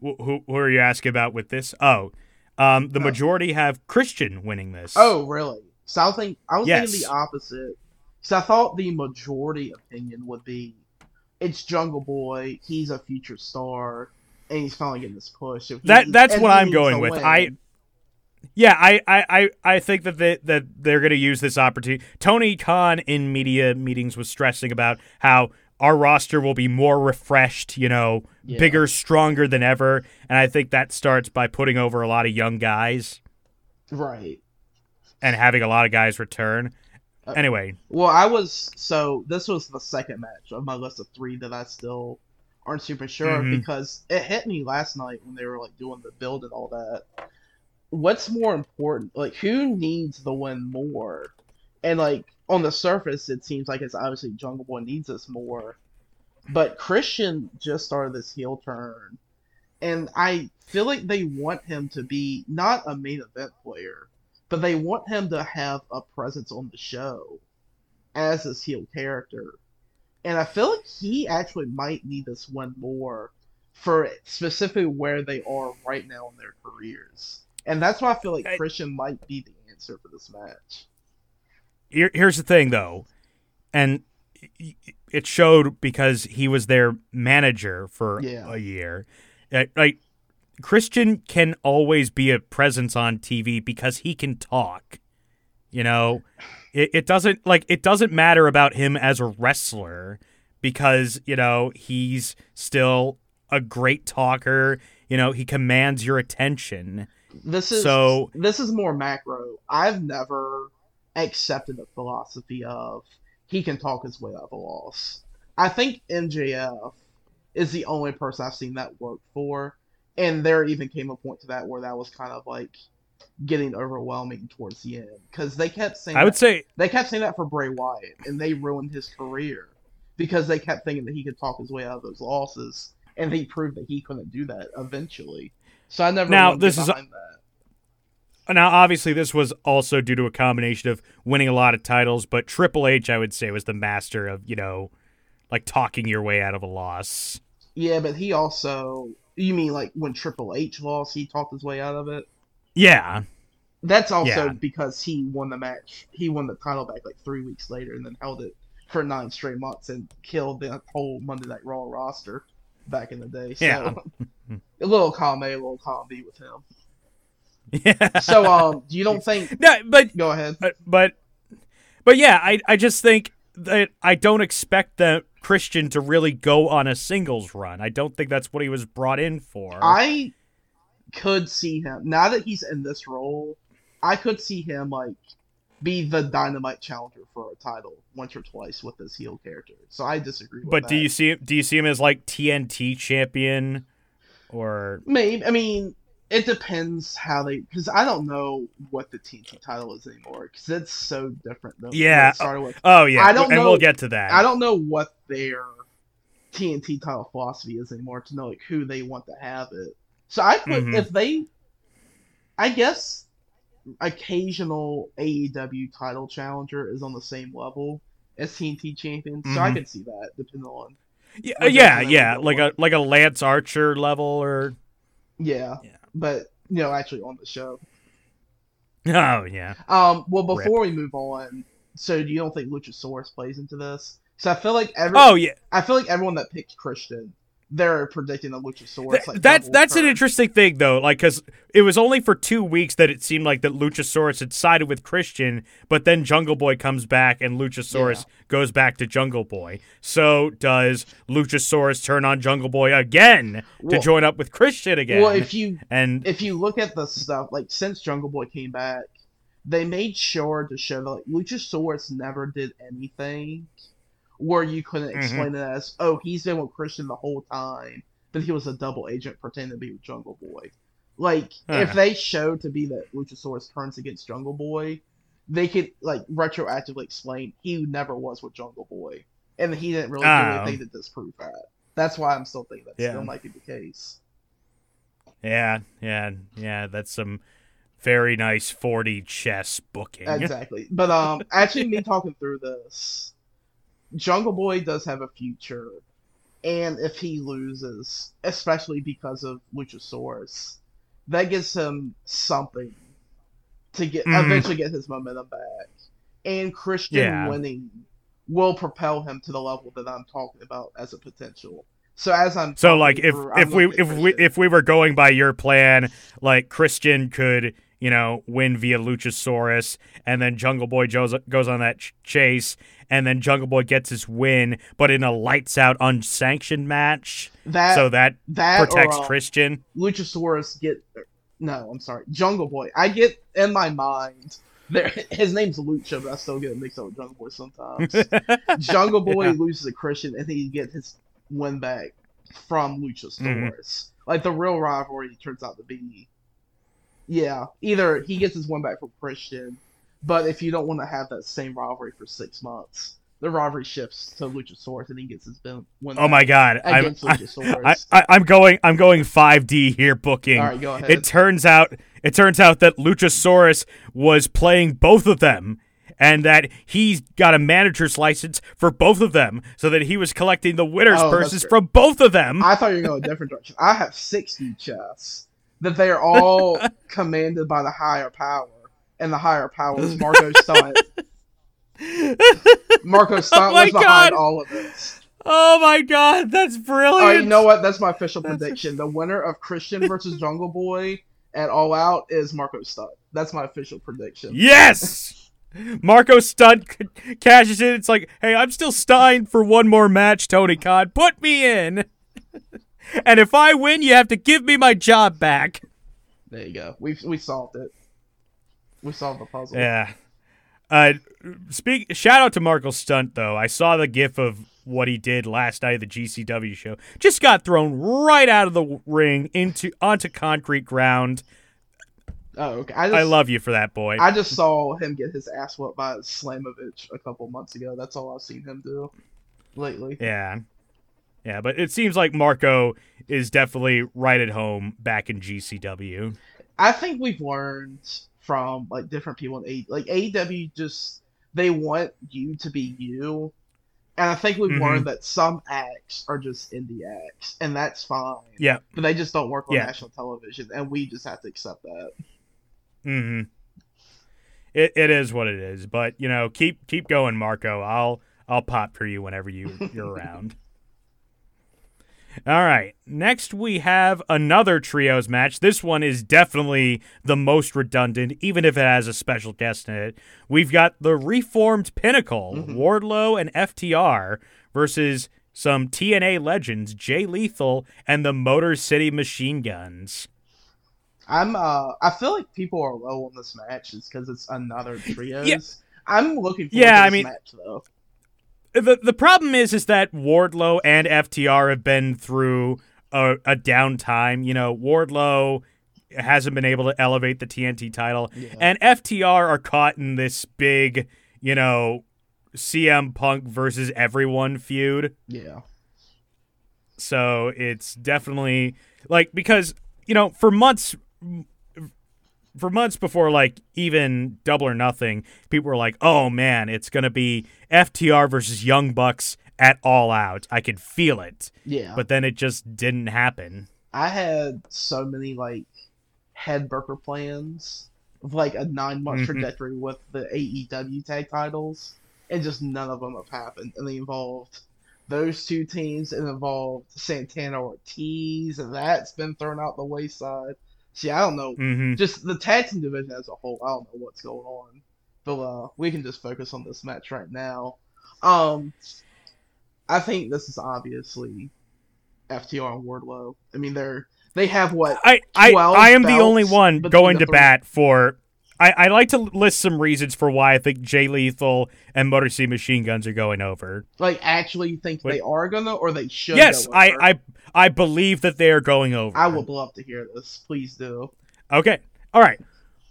wh- who who are you asking about with this? Oh, um, the Oh. majority have Christian winning this. Oh, really? So I was think I was thinking the opposite. So I thought the majority opinion would be, it's Jungle Boy. He's a future star, and he's finally getting this push. So he- That- that's what I'm going with. win. I- Yeah, I, I, I, I think that they, that they're going to use this opportunity. Tony Khan in media meetings was stressing about how our roster will be more refreshed, you know, Yeah. bigger, stronger than ever, and I think that starts by putting over a lot of young guys Right. and having a lot of guys return. Uh, Anyway, Well, I was so this was the second match of my list of three that I still aren't super sure Mhm. because it hit me last night when they were like doing the build and all that. What's more important? Like, who needs the win more? And like on the surface, it seems like it's obviously Jungle Boy needs us more, but Christian just started this heel turn, and I feel like they want him to be not a main event player, but they want him to have a presence on the show as this heel character. And I feel like he actually might need this one more for specifically where they are right now in their careers. And that's why I feel like I- Christian might be the answer for this match. here, here's the thing though, and it showed because he was their manager for Yeah. a year. Uh, Like Christian can always be a presence on TV because he can talk. You know, it, it doesn't like it doesn't matter about him as a wrestler because you know he's still a great talker. You know, he commands your attention. This is So- this is more macro. I've never accepted the philosophy of he can talk his way out of a loss. I think MJF is the only person I've seen that work for, and there even came a point to that where that was kind of like getting overwhelming towards the end because they kept saying I would that- say they kept saying that for Bray Wyatt, and they ruined his career because they kept thinking that he could talk his way out of those losses, and he proved that he couldn't do that eventually. So I never Now, this is- that. Now, obviously, this was also due to a combination of winning a lot of titles, but Triple H, I would say, was the master of, you know, like talking your way out of a loss. Yeah, but he also. You mean like when Triple H lost, he talked his way out of it? Yeah. That's also Yeah. because he won the match. He won the title back like three weeks later and then held it for nine straight months and killed the whole Monday Night Raw roster back in the day. So Yeah. a little column A, a little column B with him. Yeah. So um you don't think [laughs] no, but, go ahead. but, but, but yeah, I, I just think that I don't expect the Christian to really go on a singles run. I don't think that's what he was brought in for. I could see him now that he's in this role. I could see him like be the dynamite challenger for a title once or twice with this heel character. So I disagree. with but do you see do you see him as like TNT champion or Maybe. I mean, it depends how they. Because I don't know what the TNT title is anymore. Because it's so different than Yeah. started with. Oh yeah, I don't and know- we'll get to that. I don't know what their TNT title philosophy is anymore to know like who they want to have it. So I put Mhm. if they, I guess, occasional AEW title challenger is on the same level as TNT champion. So I Mhm. could see that depending on Yeah, yeah, yeah, like a like a Lance Archer level or yeah. Yeah. But you know, actually on the show. [laughs] oh yeah. Um, well, Rip. before we move on, so you don't think Luchasaurus plays into this? So I feel like every, Oh yeah, I feel like everyone that picked Christian, they're predicting a Luchasaurus. Th- like that's that's an interesting thing though, like because it was only for two weeks that it seemed like that Luchasaurus had sided with Christian, but then Jungle Boy comes back and Luchasaurus goes back to Jungle Boy. So does Luchasaurus turn on Jungle Boy again to join up with Christian again? Well, if you and if you look at the stuff like since Jungle Boy came back, they made sure to show that like Luchasaurus never did anything where you couldn't Mhm. explain it as oh he's been with Christian the whole time, but he was a double agent pretending to be with Jungle Boy. Like if Huh. they showed to be that Luchasaurus turns against Jungle Boy, they could like retroactively explain he never was with Jungle Boy, and he didn't really do Oh. anything to disprove that. That's why I'm still thinking that Yeah. still might be the case. yeah, yeah, yeah, that's some very nice 4D chess booking. Exactly. But um [laughs] actually me talking through this, Jungle Boy does have a future. And if he loses, especially because of Luchasaurus, that gives him something to get Mhm. eventually get his momentum back. And Christian Yeah. winning will propel him to the level that I'm talking about as a potential. So as I'm So like if through, if we if we if we were going by your plan, like Christian could you know win via Luchasaurus, and then Jungle Boy goes goes on that ch- chase, and then Jungle Boy gets his win, but in a lights out unsanctioned match, that so that that protects or, uh, Christian. Luchasaurus get no, I'm sorry, Jungle Boy. I get in my mind there his name's Lucha, but I still get mixed up with Jungle Boy sometimes. [laughs] Jungle Boy Yeah. loses a Christian and he gets his win back from Luchasaurus. Mm-hmm. Like the real rivalry turns out to be Yeah. Either he gets his win back from Christian, but if you don't want to have that same rivalry for six months, the rivalry shifts to Luchasaurus and he gets his win Oh my God! I'm. I, I, I'm going I'm going 5D here booking. Alright, go ahead. It turns out it turns out that Luchasaurus was playing both of them and that he's got a manager's license for both of them so that he was collecting the winners Oh, purses from both of them. I thought you were going a different direction. I have 60 chests that they are all [laughs] commanded by the higher power, and the higher power is Marko [laughs] Stunt. Marko oh Stunt my was behind God. all of this. oh my god, that's brilliant. Right, you know what? That's my official prediction. The winner of Christian versus Jungle Boy at All Out is Marko Stunt. That's my official prediction. Yes! Marko Stunt c- cashes in. It's like, hey, I'm still signed for one more match, Tony Khan. Put me in. [laughs] and if I win, you have to give me my job back. There you go. We we solved it. We solved the puzzle. Yeah. Uh, speak. Shout out to Marko Stunt though. I saw the gif of what he did last night at the GCW show. Just got thrown right out of the ring into onto concrete ground. Oh, okay. I, just, I love you for that, boy. I just saw him get his ass whooped by Slamovich a couple months ago. That's all I've seen him do lately. Yeah. Yeah, but it seems like Marko is definitely right at home back in GCW. I think we've learned from like different people in A like AEW just they want you to be you. And I think we've Mhm. learned that some acts are just indie acts, and that's fine. Yeah. But they just don't work on Yeah. national television, and we just have to accept that. Mm-hmm. It it is what it is, but you know, keep keep going, Marko. I'll I'll pop for you whenever you you're around. [laughs] All right. Next we have another trios match. This one is definitely the most redundant, even if it has a special guest in it. We've got the reformed Pinnacle, Mhm. Wardlow and FTR versus some TNA legends, Jay Lethal and the Motor City Machine Guns. I'm uh I feel like people are low on this match is because it's another [laughs] trios. yeah. I'm looking forward Yeah, to I mean- match though. The the problem is is that Wardlow and FTR have been through a, a downtime. You know, Wardlow hasn't been able to elevate the TNT title, Yeah. and FTR are caught in this big, you know, CM Punk versus everyone feud. Yeah. So it's definitely like because you know for months for months before like even double or nothing people were like oh man it's gonna be ftr versus young bucks at all out i could feel it Yeah. but then it just didn't happen I had so many like head burger plans of like a nine month Mhm. trajectory with the AEW tag titles, and just none of them have happened. And they involved those two teams, and involved Santana Ortiz, and that's been thrown out the wayside. See, I don't know. hmm Just the tag team division as a whole, I don't know what's going on. But uh, we can just focus on this match right now. Um, I think this is obviously FTR and Wardlow. I mean, they're they have what I, I 12 i am the only belts one going to bat for I, I like to list some reasons for why I think Jay Lethal and Motor City Machine Guns are going over. like actually think Wait. they are gonna or they should. Yes, I, over. I I believe that they are going over. I would love to hear this. Please do. Okay. All right.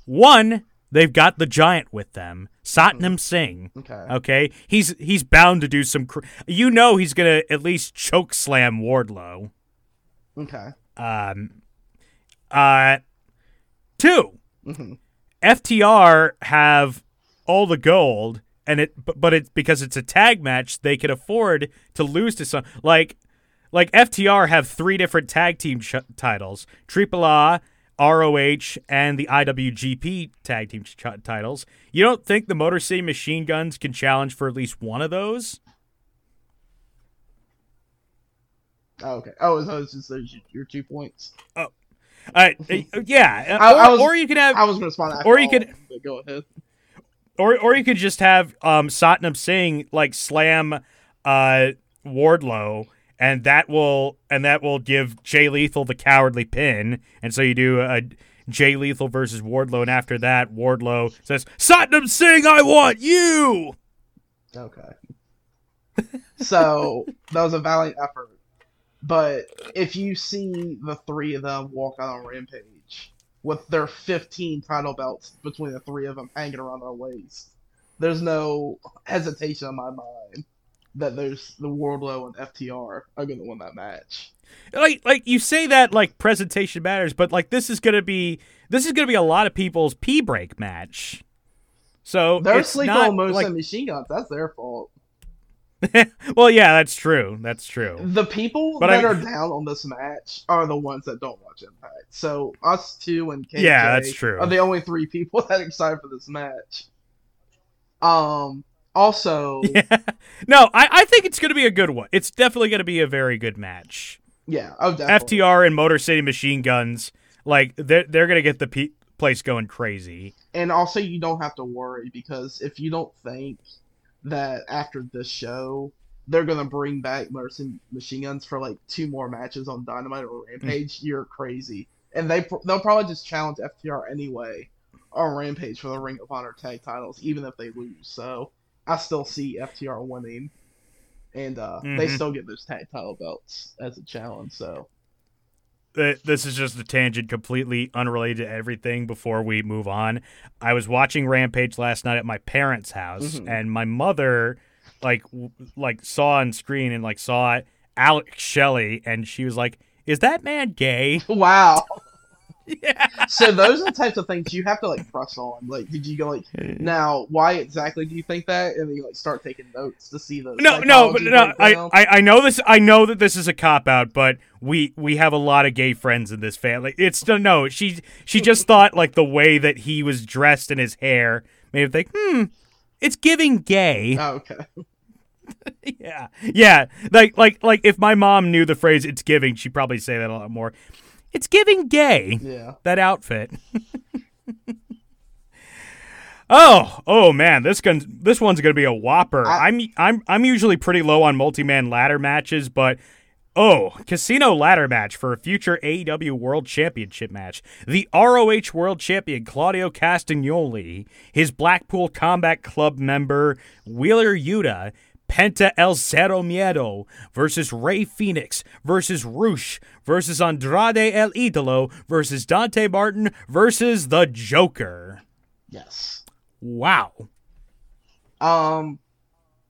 One, they've got the giant with them, Satnam Singh. Okay. Okay, he's he's bound to do some. Cr- you know, he's gonna at least choke slam Wardlow. Okay. Um, uh, two, hmm FTR have all the gold, and it but, it's because it's a tag match, they can afford to lose to some like like FTR have three different tag team ch- titles: Triple A, ROH, and the IWGP tag team ch- titles. You don't think the Motor City Machine Guns can challenge for at least one of those? Oh, okay. Oh, so it's just those your two points. Uh, [laughs] uh, yeah, I- or, I was- or you could have, I was gonna respond. After Or you could- go ahead. or or you could just have um, Satnam Singh like slam uh, Wardlow, and that will and that will give Jay Lethal the cowardly pin, and so you do a Jay Lethal versus Wardlow, and after that Wardlow says Satnam Singh, I want you. Okay. so that was a valiant effort. But if you see the three of them walk out on Rampage with their 15 title belts between the three of them hanging around their waist, there's no hesitation in my mind that there's the Wardlow and FTR are going to win that match. Like like you say that like presentation matters, but like this is gonna be this is gonna be a lot of people's P break match. So They're sleeping on most like, machine guns. That's their fault. [laughs] well, yeah, that's true. That's true. The people But that I- are down on this match are the ones that don't watch Impact. So us two and KJ Yeah, that's true. are the only three people [laughs] that are excited for this match. Um. Also, yeah, [laughs] Yeah. No, I, I think it's going to be a good one. It's definitely going to be a very good match. Yeah, oh definitely. FTR and Motor City Machine Guns, like they're they're going to get the pe- place going crazy. And also, you don't have to worry because if you don't think that after this show they're gonna bring back Mercy Machine Guns for like two more matches on Dynamite or Rampage, you're crazy. And they they'll probably just challenge FTR anyway on Rampage for the Ring of Honor tag titles, even if they lose. So I still see FTR winning, and uh, they Mhm. still get those tag title belts as a challenge. So This is just a tangent completely unrelated to everything before we move on. I was watching Rampage last night at my parents' house Mhm. and my mother like w- like saw on screen and like saw Alex Shelley and she was like, "Is that man gay?" [laughs] wow. Yeah. so those are the types of things you have to like press on. Like, did you go like now? Why exactly do you think that? And then you like start taking notes to see those. No, no, but no. I. I, I know this. I know that this is a cop out, but we we have a lot of gay friends in this family. It's no. She she just [laughs] thought like the way that he was dressed and his hair made her think, hmm, it's giving gay. Oh, okay. [laughs] yeah, yeah. Like like like if my mom knew the phrase "it's giving," she'd probably say that a lot more. It's giving gay. Yeah. That outfit. [laughs] oh, oh man, this gun, this one's gonna be a whopper. I- I'm, I'm, I'm usually pretty low on multi-man ladder matches, but oh, casino ladder match for a future AEW World Championship match. The ROH World Champion Claudio Castagnoli, his Blackpool Combat Club member Wheeler Yuta. Penta El Cero Miedo versus Rey Fenix versus Rush versus Andrade El Idolo versus Dante Martin versus the Joker. Yes. Wow. Um,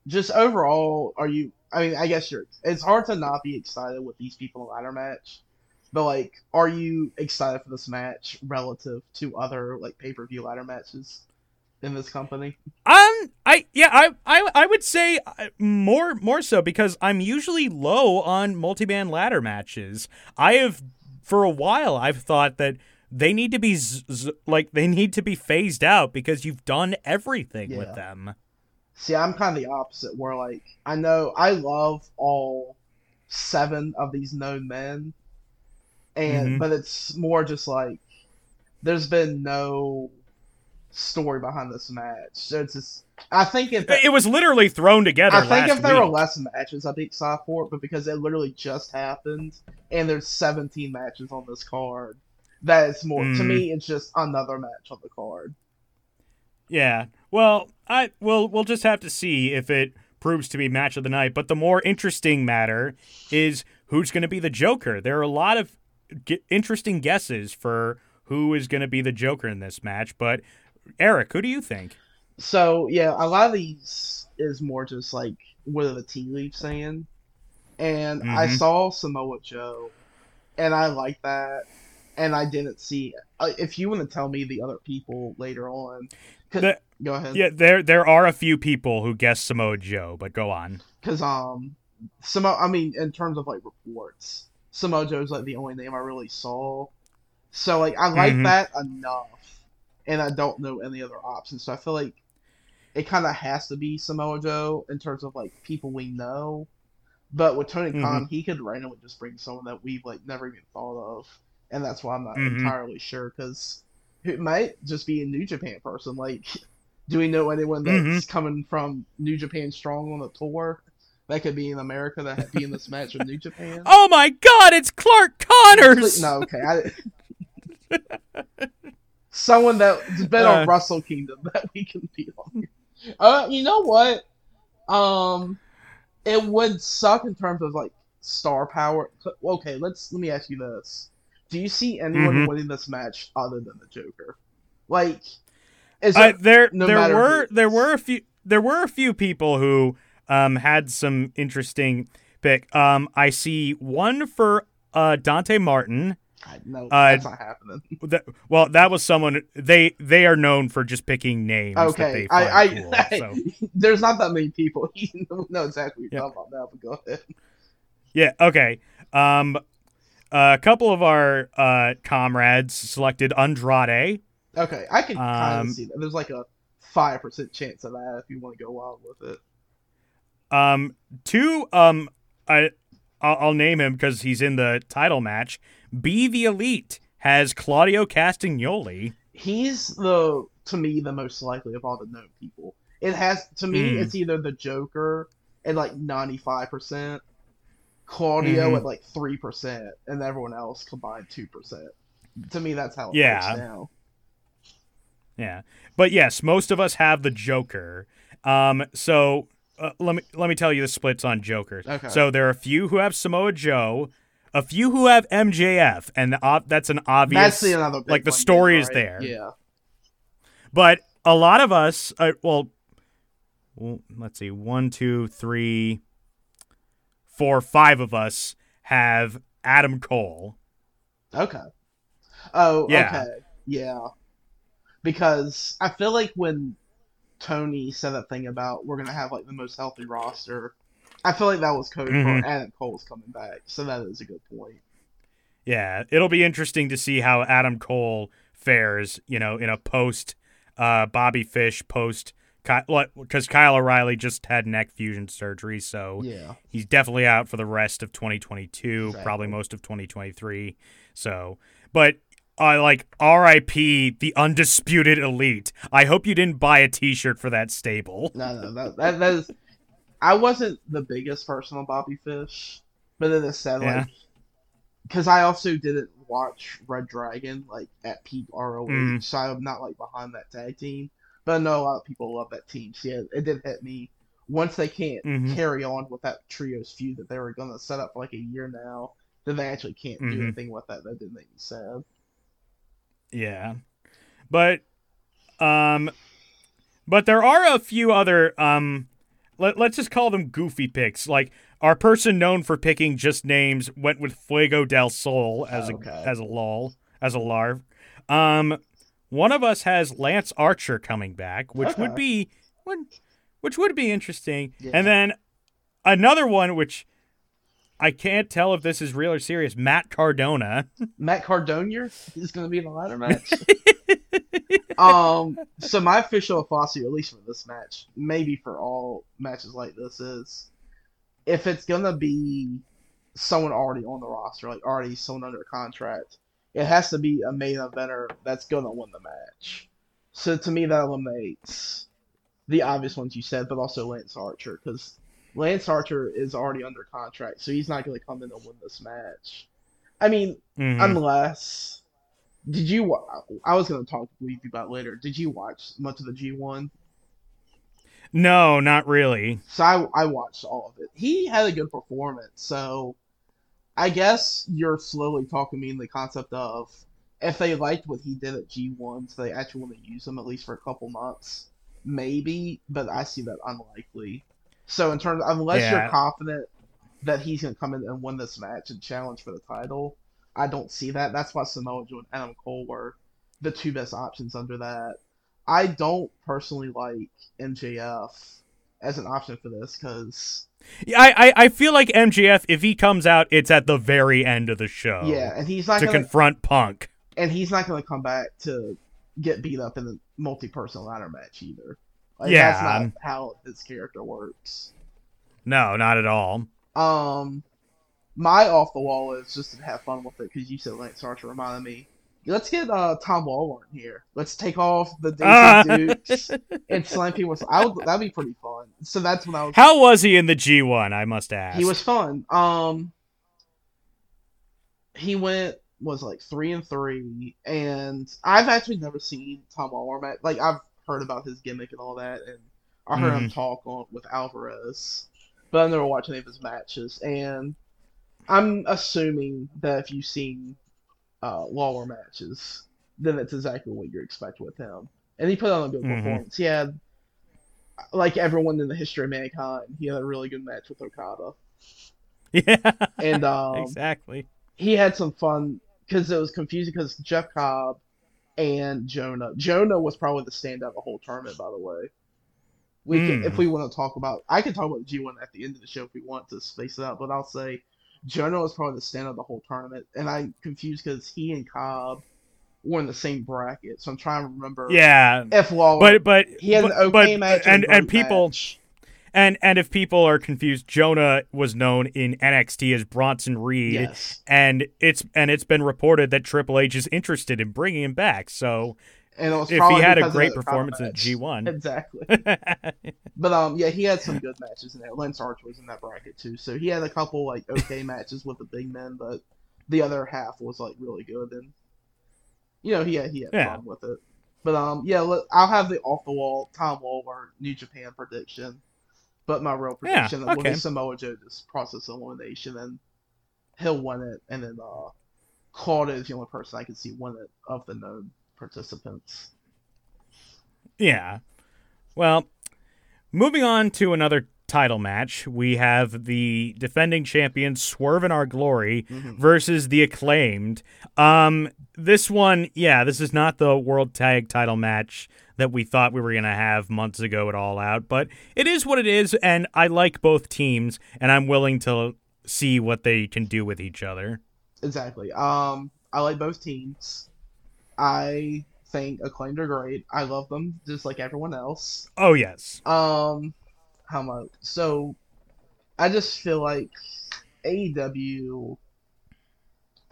just overall, are you? I mean, I guess you're. It's hard to not be excited with these people in a ladder match, but like, are you excited for this match relative to other like pay per view ladder matches in this company? Um, I yeah, I I I would say uh, more more so because I'm usually low on multi-man ladder matches. I have for a while I've thought that they need to be z- z- like they need to be phased out because you've done everything Yeah. with them. See, I'm kind of the opposite, where like I know I love all seven of these known men, and Mhm. but it's more just like there's been no story behind this match. So it's just I think if It was literally thrown together. I think if there were less matches, I'd be excited for it. But because it literally just happened, and there's 17 matches on this card, that is more to Mm. me. It's just another match on the card. Yeah. Well, I we'll we'll just have to see if it proves to be match of the night. But the more interesting matter is who's going to be the Joker. There are a lot of g- interesting guesses for who is going to be the Joker in this match. But Eric, who do you think? So yeah, a lot of these is more just like what are the tea leaves saying, and I Mhm. saw Samoa Joe, and I like that, and I didn't see. Uh, if you want to tell me the other people later on, The- go ahead. Yeah, there there are a few people who guess Samoa Joe, but go on. Because um, Samo, I mean, in terms of like reports, Samoa Joe's like the only name I really saw. So like I like Mhm. that enough, and I don't know any other options. So I feel like it kind of has to be Samoa Joe in terms of like people we know. But with Tony Mhm. Khan, he could randomly just bring someone that we've like never even thought of, and that's why I'm not Mhm. entirely sure because it might just be a New Japan person. Like, do we know anyone that's coming from New Japan Strong on the tour that could be in America that would be in this match with New Japan? [laughs] Oh my God! It's Clark Connors. No, okay. I, [laughs] [laughs] someone that's been Uh. on Wrestle Kingdom [laughs] that we can be on. Uh, you know what? Um, it would suck in terms of like star power. Okay, let's let me ask you this: Do you see anyone Mhm. winning this match other than the Joker? Like, is Uh, there, no there were there were a few there were a few people who um had some interesting pick. Um, I see one for uh Dante Martin. No? uh, that's not happening. [laughs] That, well, that was someone they they are known for just picking names. that Okay, I, I, cool, [laughs] so. there's not that many people. [laughs] You know exactly what you're talking about now, but go ahead. Yeah. Okay. Um, a couple of our uh comrades selected Andrade. Okay, I can kind Um, of see that. There's like a five percent chance of that if you want to go wild with it. Um, two. Um, I I'll, I'll name him because he's in the title match. Be the Elite has Claudio Castagnoli. He's the to me the most likely of all the known people. It has to me, Mm. it's either the Joker at like ninety five percent, Claudio Mhm. at like three percent, and everyone else combined two percent. To me, that's how it Yeah. works now. Yeah, but yes, most of us have the Joker. Um, so uh, let me let me tell you the splits on Jokers. Okay. So there are a few who have Samoa Joe, a few who have MJF, and the, ob- that's an obvious. That's the another like, the story is right? there. Yeah. But a lot of us, uh, well, well, let's see, one, two, three, four, five of us have Adam Cole. Okay. Oh, Yeah. okay. Yeah. Because I feel like when Tony said that thing about we're gonna have like the most healthy roster, I feel like that was code Mhm. for Adam Cole's coming back. So that is a good point. Yeah, it'll be interesting to see how Adam Cole fares, you know, in a post uh, Bobby Fish post because Kyle O'Reilly just had neck fusion surgery, so Yeah. he's definitely out for the rest of 2022, Exactly. probably most of 2023. So, but I like RIP the undisputed elite. I hope you didn't buy a T-shirt for that stable. No, no, that, that, that is. I wasn't the biggest person on Bobby Fish, but then it said Yeah. like because I also didn't watch Red Dragon like at peak ROH, Mm. so I'm not like behind that tag team. But I know a lot of people love that team. So yeah, it did hit me once they can't Mhm. carry on with that trios feud that they were gonna set up for like a year now. That they actually can't Mhm. do anything with that. That did make me sad. Yeah, but um, but there are a few other um, let, let's just call them goofy picks. Like our person known for picking just names went with Fuego del Sol as a Okay. as a lol as a larv. Um, one of us has Lance Archer coming back, which would be would, which would be interesting. Yeah. And then another one which I can't tell if this is real or serious. Matt Cardona. [laughs] Matt Cardona is going to be in the ladder match. [laughs] um, so my official philosophy, at least for this match, maybe for all matches like this, is if it's going to be someone already on the roster, like already someone under contract, it has to be a main eventer that's going to win the match. So to me, that eliminates the obvious ones you said, but also Lance Archer, because Lance Archer is already under contract, so he's not going to come in and win this match. I mean, Mhm. Unless, did you? I was gonna talk with you about later. Did you watch much of the G one? no, not really. So I I watched all of it. He had a good performance. So I guess you're slowly talking me in the concept of if they liked what he did at G one, so they actually want to use him at least for a couple months, maybe. But I see that unlikely. So in terms, unless Yeah. you're confident that he's gonna come in and win this match and challenge for the title, I don't see that. That's why Samoa Joe and Adam Cole were the two best options under that. I don't personally like MJF as an option for this because Yeah, I, I I feel like MJF, if he comes out, it's at the very end of the show. yeah, and he's not To gonna confront Punk. and he's not gonna come back to get beat up in a multi-person ladder match either. Like, Yeah. that's not how his character works. No, not at all. Um, my off the wall is just to have fun with it because you said Lance Archer reminded me. Let's get uh Tom in here. Let's take off the Daisy. Dukes [laughs] and slam people. I would that'd be pretty fun. So that's when I was. How was he in the G1? I must ask. He was fun. Um, he went was like three and three, and I've actually never seen Tom match. Like I've heard about his gimmick and all that, and I heard him talk on with Alvarez, but I've never watched any of his matches. And I'm assuming that if you've seen uh, Lawlor matches, then that's exactly what you expect with him. And he put on a good Mhm. performance. He had, like everyone in the history of mankind, he had a really good match with Okada Yeah. and [laughs] um, exactly. he had some fun because it was confusing because Jeff Cobb and Jonah. Jonah was probably the standout of the whole tournament, by the way. We can, Hmm. if we want to talk about, I can talk about G one at the end of the show if we want to space it out, but I'll say Jonah was probably the standout of the whole tournament, and I'm confused because he and Cobb were in the same bracket, so I'm trying to remember. Yeah. If Lawlor, But but he had but, an okay but- match and and, and people match. and and if people are confused, Jonah was known in NXT as Bronson Reed. yes, And it's and it's been reported that Triple H is interested in bringing him back. So and it was if he had a great performance at. G1, exactly. [laughs] But um, yeah, he had some good matches in there. Lance Archer was in that bracket too, so he had a couple like okay [laughs] matches with the big men, but the other half was like really good, and you know he had he had Yeah. fun with it. But um, yeah, let, I'll have the off the wall Tom Lawlor New Japan prediction, but my real Yeah, prediction will be Samoa Joe just process elimination, and he'll win it, and then uh, Claudio is the only person I can see win it of the known participants. Yeah. Well, moving on to another title match, we have the defending champion Swerve in Our Glory Mhm. versus the acclaimed. Um, this one, yeah, this is not the World Tag Title match that we thought we were gonna have months ago at All Out, but it is what it is, and I like both teams, and I'm willing to see what they can do with each other. Exactly. Um, I like both teams. I think acclaimed are great. I love them just like everyone else. Oh yes, Um, how much? So, I just feel like AEW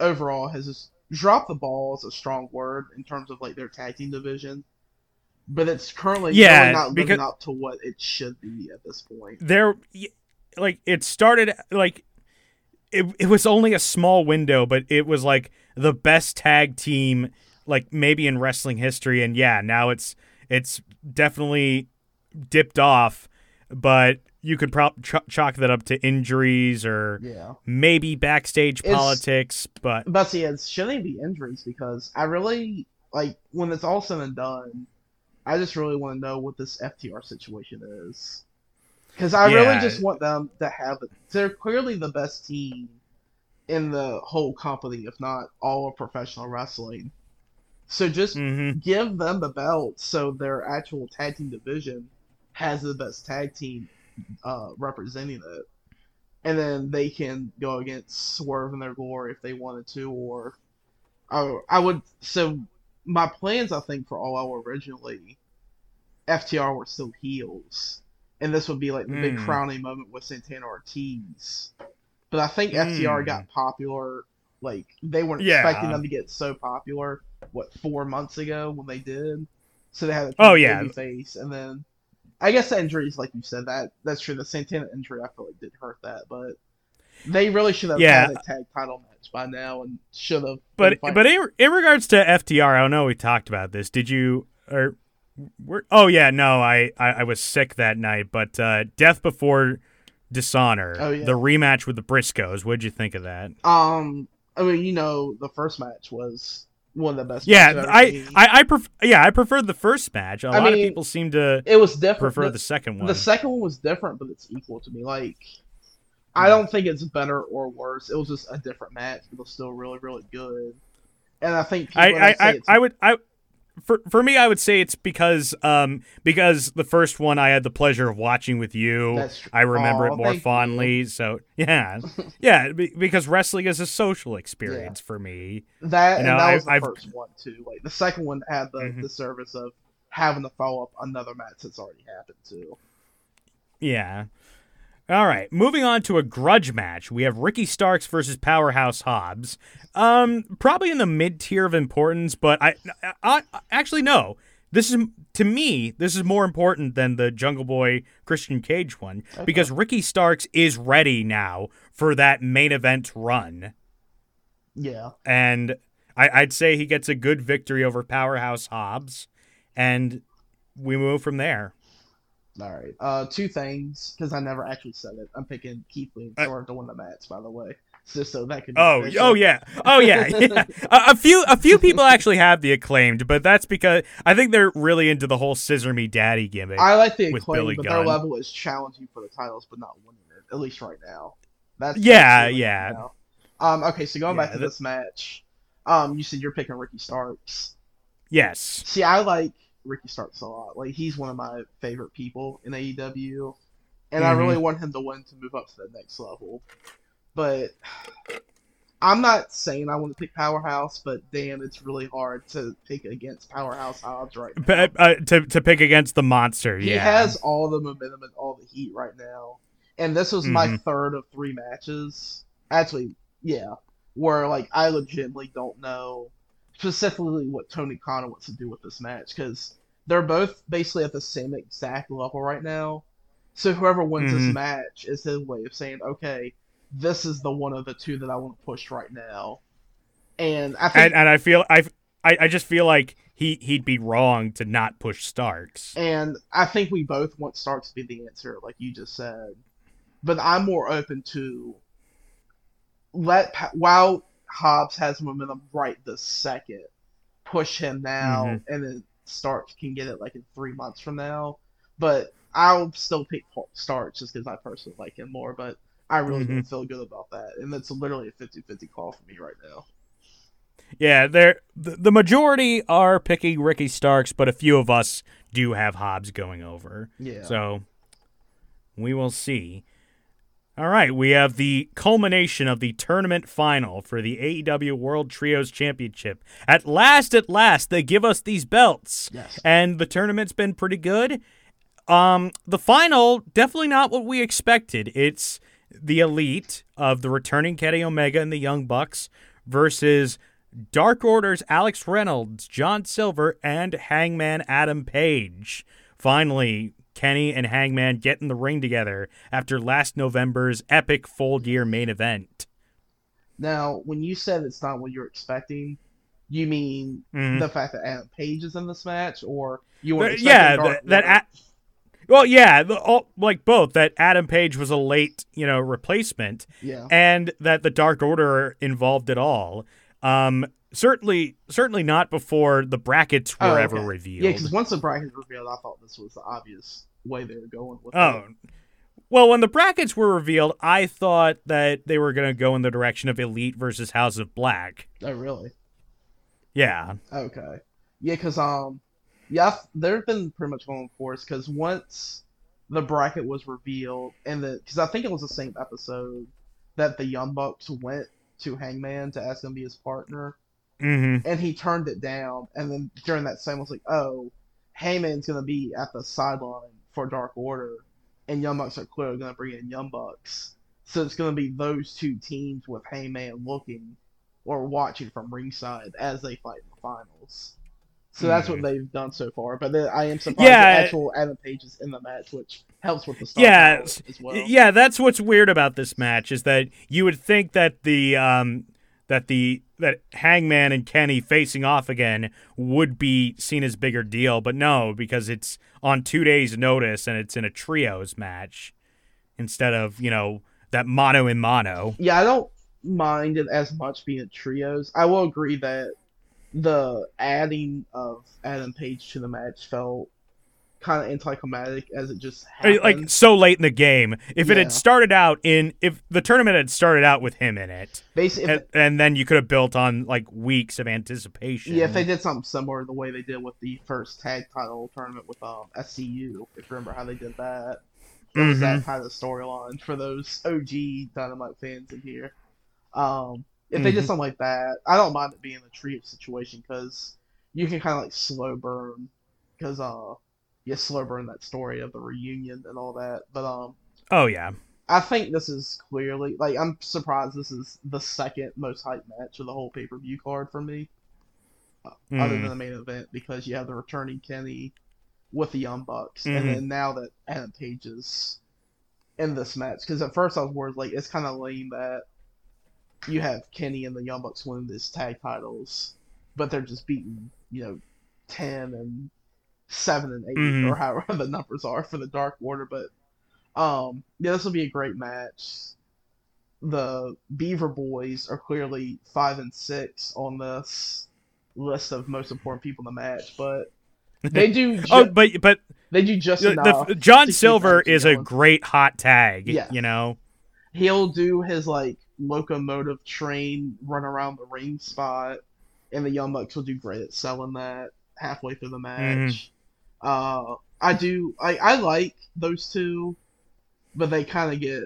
overall has just dropped the ball is a strong word in terms of like their tag team division, but it's currently Yeah, really not living up to what it should be at this point. there like it started like it, it was only a small window but it was like the best tag team like maybe in wrestling history and yeah now it's it's definitely dipped off but you could probably ch- chalk that up to injuries or Yeah. maybe backstage It's- politics but But see, it shouldn't be injuries because I really like when it's all said and done. I just really want to know what this FTR situation is, because I really just want them to have it. They're clearly the best team in the whole company, if not all of professional wrestling. So just mhm. give them the belt so their actual tag team division has the best tag team uh, representing it. And then they can go against Swerve in their glory if they wanted to, or I, I would. So my plans, I think, for All Out originally FTR were still heels, and this would be like the big Mm. crowning moment with Santana Ortiz. But I think FTR Mm. got popular. Like they weren't Yeah. expecting them to get so popular. What four months ago when they did, so they had a Oh, yeah. face, and then I guess the injuries, like you said, that that's true. The Santana injury, I feel like did hurt that, but they really should have Yeah. had a tag title match by now, and should have. but but in, in regards to FTR I don't know we talked about this did you or we're, oh yeah no I, I I was sick that night but uh Death Before Dishonor Oh, yeah. the rematch with the Briscoes what'd you think of that um, I mean, you know, the first match was one of the best. yeah matches I've ever I. I, I pref- yeah I preferred the first match a I lot mean, of people seem to it was different. prefer the, the second one the second one was different, but it's equal to me. Like, Hmm. I don't think it's better or worse. It was just a different match, it was still really, really good. And I think people I I, I, I would I for for me I would say it's because um because the first one I had the pleasure of watching with you That's I remember Aw, it more thank you. fondly. So yeah, [laughs] yeah, because wrestling is a social experience for me. That You know, and that I- was the I've- first one too. Like the second one had the, Mhm. the service of having to follow up another match that's already happened too. Yeah, All right, moving on to a grudge match. We have Ricky Starks versus Powerhouse Hobbs. Um, probably in the mid tier of importance, but I, I, I actually no. This is to me, this is more important than the Jungle Boy Christian Cage one okay. because Ricky Starks is ready now for that main event run. Yeah, and I, I'd say he gets a good victory over Powerhouse Hobbs, and we move from there. All right. Uh, two things because I never actually said it. I'm picking Keith Lee and Sorg to win the match. By the way, just so that could. oh, oh yeah, oh yeah. [laughs] yeah. a, a, few, a few people actually have the acclaimed, but that's because I think they're really into the whole "Scissor Me Daddy" gimmick. I like the acclaimed, but Gunn. their level is challenging for the titles, but not winning it. At least right now. That's yeah, that's yeah. Um. Okay, so going yeah, back to this match, um, you said you're picking Ricky Starks. Yes. See, I like Ricky Starks a lot. Like he's one of my favorite people in AEW, and mm-hmm. I really want him to win to move up to the next level. But I'm not saying I want to pick Powerhouse, but damn, it's really hard to pick against Powerhouse Hobbs right now. Uh, to to pick against the monster, he yeah. has all the momentum and all the heat right now, and this was mm-hmm. my third of three matches. Actually, yeah, where like I legitimately don't know specifically what Tony Khan wants to do with this match because they're both basically at the same exact level right now. So whoever wins mm-hmm. this match is his way of saying, okay, this is the one of the two that I want to push right now. And I think, and, and I feel I, I I just feel like he he'd be wrong to not push Starks. And I think we both want Starks to be the answer, like you just said. But I'm more open to let while Hobbs has momentum right this second, push him now, mm-hmm. and then Starks can get it like in three months from now. But I'll still pick Starks just because I personally like him more. But I really mm-hmm. don't feel good about that, and it's literally a 50-50 call for me right now. Yeah, there the majority are picking Ricky Starks, but a few of us do have Hobbs going over. Yeah. So we will see. All right, we have the culmination of the tournament final for the AEW World Trios Championship. At last, at last, they give us these belts. Yes. And the tournament's been pretty good. Um, the final, definitely not what we expected. It's the elite of the returning Kenny Omega and the Young Bucks versus Dark Order's Alex Reynolds, John Silver, and Hangman Adam Page. Finally, Kenny and Hangman get in the ring together after last November's epic full gear main event. Now, when you said it's not what you're expecting, you mean mm-hmm. the fact that Adam Page is in this match, or you were yeah that, that a- well yeah the, all, like both that Adam Page was a late you know replacement, yeah, and that the Dark Order involved at all. Um, certainly certainly not before the brackets were oh, okay. ever revealed. Yeah, because once the brackets were revealed, I thought this was the obvious way they were going with oh. It. Well, when the brackets were revealed, I thought that they were going to go in the direction of Elite versus House of Black. Oh, really? Yeah. Okay. Yeah, because um, yeah, they've been pretty much going course because once the bracket was revealed, and the because I think it was the same episode that the Young Bucks went to Hangman to ask him to be his partner, mm-hmm. and he turned it down. And then during that same, was like, oh, Hangman's gonna be at the sideline for Dark Order, and Young Bucks are clearly going to bring in Young Bucks. So it's going to be those two teams with Hangman looking or watching from ringside as they fight in the finals. So that's what they've done so far. But I am surprised yeah, that actual is in the match, which helps with the story yeah, as well. Yeah, that's what's weird about this match is that you would think that the um, that the that Hangman and Kenny facing off again would be seen as bigger deal, but no, because it's on two days' notice and it's in a trios match instead of you know that mono in mono. Yeah, I don't mind it as much being a trios. I will agree that the adding of Adam Page to the match felt kind of anticlimactic as it just happened. like so late in the game. If yeah. it had started out in if the tournament had started out with him in it, basically, and, and, then you could have built on like weeks of anticipation. Yeah, if they did something similar the way they did with the first tag title tournament with um SCU, if you remember how they did that. Mm-hmm. that kind of storyline for those OG Dynamite fans in here. Um, if mm-hmm. they did mm-hmm. something like that, I don't mind it being a trio situation because you can kind of like slow burn because uh you slow burn that story of the reunion and all that. But um, oh yeah, I think this is clearly like I'm surprised this is the second most hyped match of the whole pay per view card for me, uh, Hmm. other than the main event because you have the returning Kenny with the Young Bucks, Mhm. and then now that Adam Page is in this match. Because at first I was worried like it's kind of lame that you have Kenny and the Young Bucks win these tag titles, but they're just beating you know ten and seven and 8 Mhm. or however [laughs] the numbers are for the Dark Order, but. Um, yeah, this will be a great match. The Beaver Boys are clearly five and six on this list of most important people in the match, but [laughs] they do. Ju- Oh, but but they do just the, enough. the, John Silver is a great hot tag. Yeah, You know. He'll do his like locomotive train run around the ring spot, and the Young Bucks will do great at selling that halfway through the match. Uh, I do. I I like those two, but they kind of get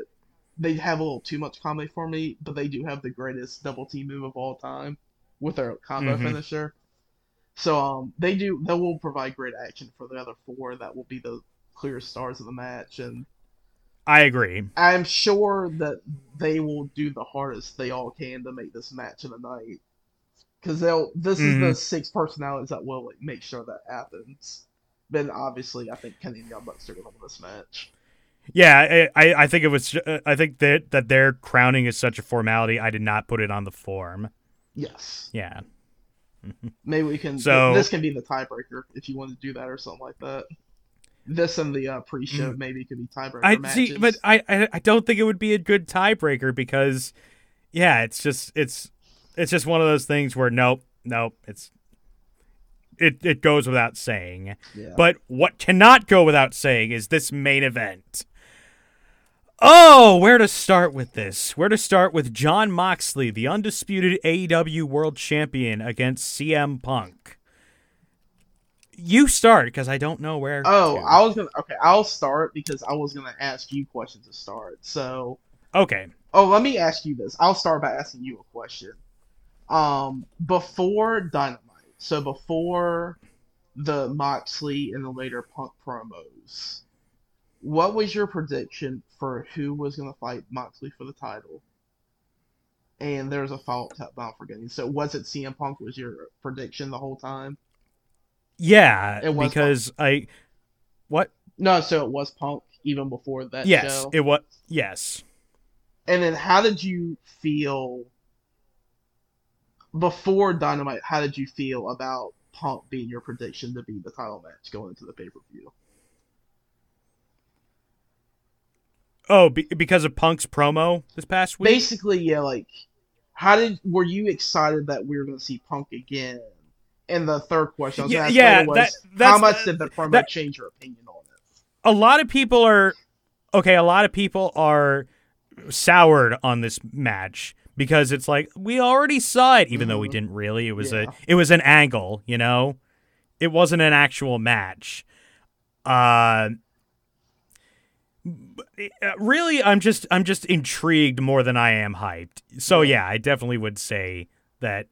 they have a little too much comedy for me. But they do have the greatest double team move of all time with their combo Mhm. finisher. So um, they do. They will provide great action for the other four. That will be the clear stars of the match, and I agree. I'm sure that they will do the hardest they all can to make this match of the night. Because they'll. This is the Mhm. six personalities that will like, make sure that happens. Then obviously, I think Kenny and Young Bucks are gonna win this match. Yeah, I I think it was. uh, I think that that their crowning is such a formality. I did not put it on the form. Yes. Yeah. [laughs] Maybe we can. So- this can be the tiebreaker if you want to do that or something like that. This and the uh, pre-show maybe could be tiebreaker Mm. I matches. see, but I, I I don't think it would be a good tiebreaker because, yeah, it's just it's it's just one of those things where nope, nope, it's it it goes without saying. yeah. But what cannot go without saying is this main event. Oh, where to start with this? Where to start with Jon Moxley, the undisputed AEW World Champion, against CM Punk? You start because I don't know where. oh, to. I was gonna. Okay, I'll start because I was gonna ask you questions to start. So okay. Oh, let me ask you this. I'll start by asking you a question. Um, before Dynamite, so before the Moxley and the later Punk promos, what was your prediction for who was going to fight Moxley for the title? And there's a follow up I'm forgetting. So was it CM Punk was your prediction the whole time? Yeah, because I what? No, so it was Punk even before that yes, show. it was. Yes. And then how did you feel before Dynamite? How did you feel about Punk being your prediction to be the title match going into the pay per view? Oh, be, because of Punk's promo this past week. Basically, yeah. Like, how did were you excited that we were going to see Punk again? And the third question I was Yeah, yeah, was, that- how much did the promo that- change your opinion on it? a lot of people are okay. A lot of people are soured on this match because it's like we already saw it, even though we Mhm. didn't really. It was Yeah. a it was an angle, you know. It wasn't an actual match. Uh, uh, really, I'm just I'm just intrigued more than I am hyped. So Yeah. yeah, I definitely would say that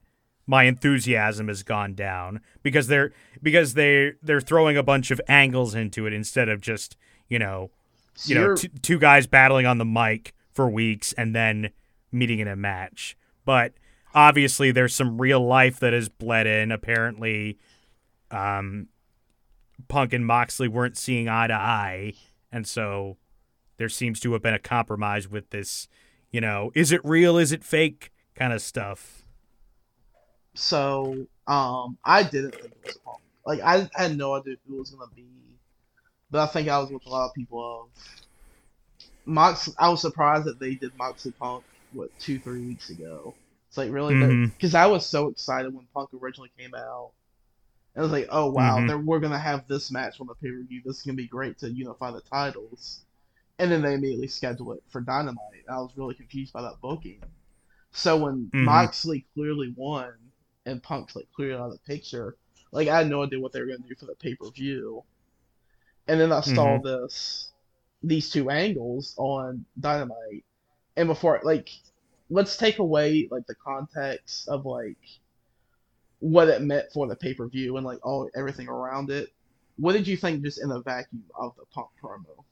my enthusiasm has gone down because they're because they they're throwing a bunch of angles into it instead of just you know So you know t- two guys battling on the mic for weeks and then meeting in a match. But obviously, there's some real life that has bled in. Apparently, um, Punk and Moxley weren't seeing eye to eye, and so there seems to have been a compromise with this. You know, is it real? Is it fake? Kind of stuff. So, um, I didn't think it was Punk. Like, I had no idea who it was gonna be, but I think I was with a lot of people Mox. I was surprised that they did Moxley Punk what two, three weeks ago. It's like really because I was so excited when Punk originally came out. And I was like, oh wow, Mhm. they're, we're gonna have this match on the pay per view. This is gonna be great to unify the titles. And then they immediately schedule it for Dynamite. I was really confused by that booking. So when Mhm. Moxley clearly won and Punk's like clearly out of the picture, like I had no idea what they were gonna do for the pay per view. And then I saw this these two angles on Dynamite. And before like let's take away like the context of like what it meant for the pay per view and like all everything around it. What did you think just in the vacuum of the Punk promo?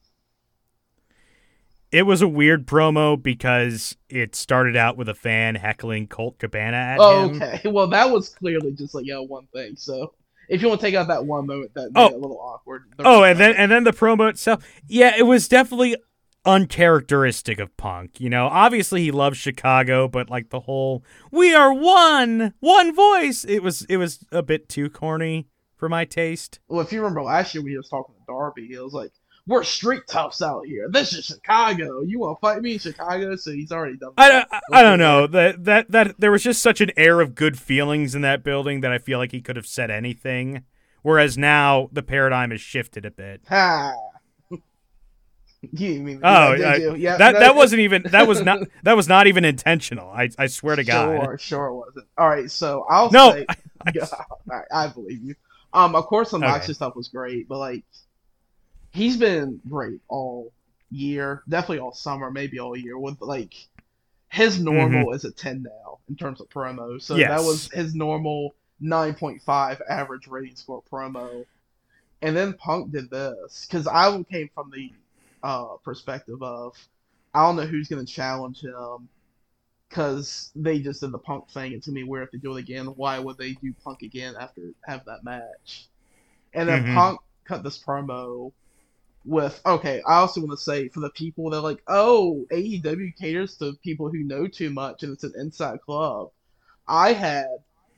it was a weird promo because it started out with a fan heckling Colt Cabana at Oh, him. okay. [laughs] Well, that was clearly just like yeah, one thing. So if you want to take out that one moment, that made Oh. it a little awkward. Oh, and then and then the promo itself. Yeah, it was definitely uncharacteristic of Punk. You know, obviously he loves Chicago, but like the whole "we are one, one voice," it was it was a bit too corny for my taste. well, if you remember last year when he was talking to Darby, it was like we're street toughs out here. This is Chicago. You want to fight me in Chicago? So he's already done. I, that. I, I don't know that that that there was just such an air of good feelings in that building that I feel like he could have said anything. Whereas now the paradigm has shifted a bit. Ha. [laughs] you mean Oh, yeah, I-? Yeah, that no, that wasn't even that was not [laughs] that was not even intentional. I I swear to God. Sure, sure it wasn't. All right, so I'll No, say, I- [laughs] I, I believe you. Um, of course, the Okay. Stuff was great, but like, he's been great all year, definitely all summer, maybe all year. With like, his normal is a ten now in terms of promo, so Mm-hmm. Yes. that was his normal nine point five average rating score promo. And then Punk did this because I came from the uh, perspective of I don't know who's gonna challenge him because they just did the Punk thing. It's gonna be weird if they do it again. Why would they do Punk again after have that match? And then Mhm. Punk cut this promo with okay. I also want to say for the people that are like, oh, AEW caters to people who know too much and it's an inside club. I had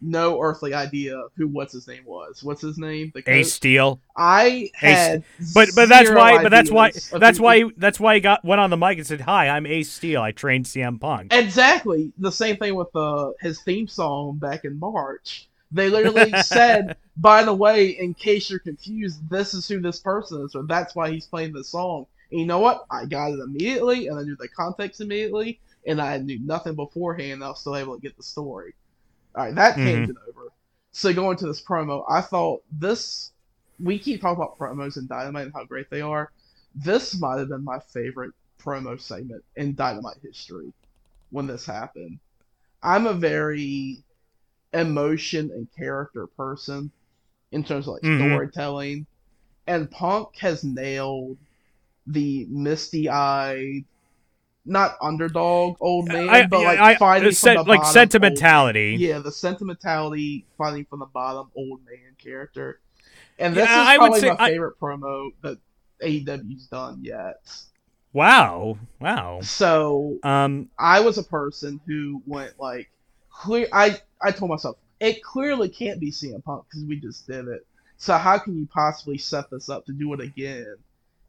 no earthly idea who what's his name was. What's his name? The Ace? Steel. I had But but that's why but that's why that's why he- that's why he got went on the mic and said, "Hi, I'm Ace Steel. I trained CM Punk." Exactly. The same thing with uh, his theme song back in March. They literally [laughs] said, by the way, in case you're confused, this is who this person is, or that's why he's playing this song. And you know what? I got it immediately, and I knew the context immediately, and I knew nothing beforehand, I was still able to get the story. All right, that came it over. So going to this promo, I thought this. We keep talking about promos in Dynamite and how great they are. This might have been my favorite promo segment in Dynamite history when this happened. I'm a very emotion and character person in terms of like Mhm. storytelling, and Punk has nailed the misty-eyed, not underdog old man, I, but like I, fighting sen- from the bottom. like bottom, sentimentality. Yeah, the sentimentality fighting from the bottom old man character, and this Yeah, is probably my favorite promo that AEW's done yet. Wow, wow. So Um, I was a person who went like clear. I I told myself it clearly can't be CM Punk because we just did it. So how can you possibly set this up to do it again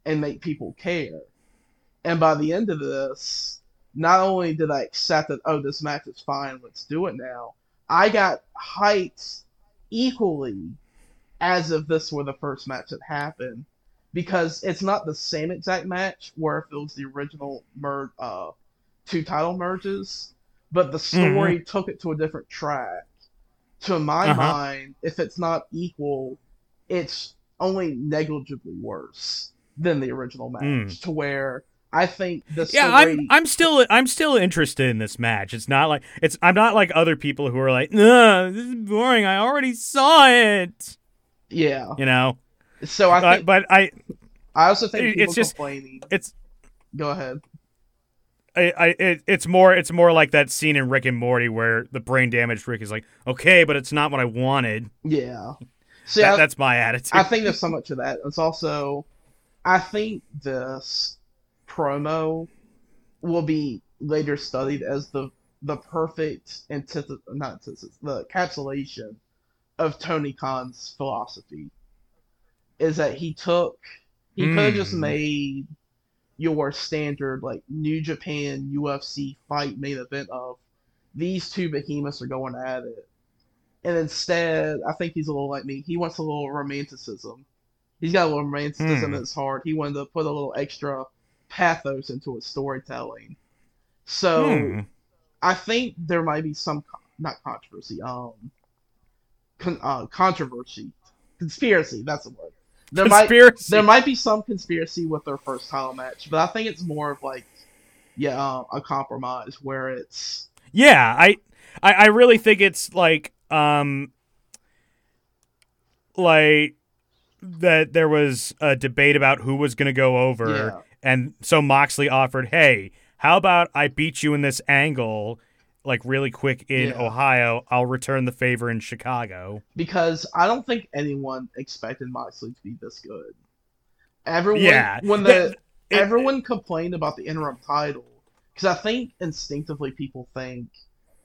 and make people care? And by the end of this, not only did I accept that oh this match is fine, let's do it now. I got hyped equally as if this were the first match that happened because it's not the same exact match where if it was the original mer- uh, two title merges, but the story took it to a different track. To my Uh-huh. mind, if it's not equal, it's only negligibly worse than the original match. Mm. To where I think the yeah, story. I'm I'm still I'm still interested in this match. It's not like it's I'm not like other people who are like, "Ugh, this is boring. I already saw it." yeah. You know. So I think but I I also think it's just- complaining. it's Go ahead. I, I it, it's more it's more like that scene in Rick and Morty where the brain damaged Rick is like, "Okay, but it's not what I wanted." Yeah. See, That- I, that's my attitude. I think there's so much of that. It's also, I think this promo will be later studied as the the perfect antithesis, not antithesis, the encapsulation of Tony Khan's philosophy. Is that he took, he could have just Hmm. made your standard like New Japan UFC fight main event of these two behemoths are going at it. And instead, I think he's a little like me. He wants a little romanticism. He's got a little romanticism Hmm. in his heart. He wanted to put a little extra pathos into his storytelling. So Hmm. I think there might be some con- not controversy, um, con- uh, controversy, conspiracy. That's the word. There might Conspiracy. there might be some conspiracy with their first title match, but I think it's more of like, yeah, uh, a compromise where it's Yeah, I, I I really think it's like um like that there was a debate about who was going to go over yeah, And so Moxley offered, "Hey, how about I beat you in this angle, like really quick in Yeah. Ohio? I'll return the favor in Chicago." because I don't think anyone expected Moxley to be this good. Everyone, Yeah. when the it- everyone complained about the interim title, because I think instinctively people think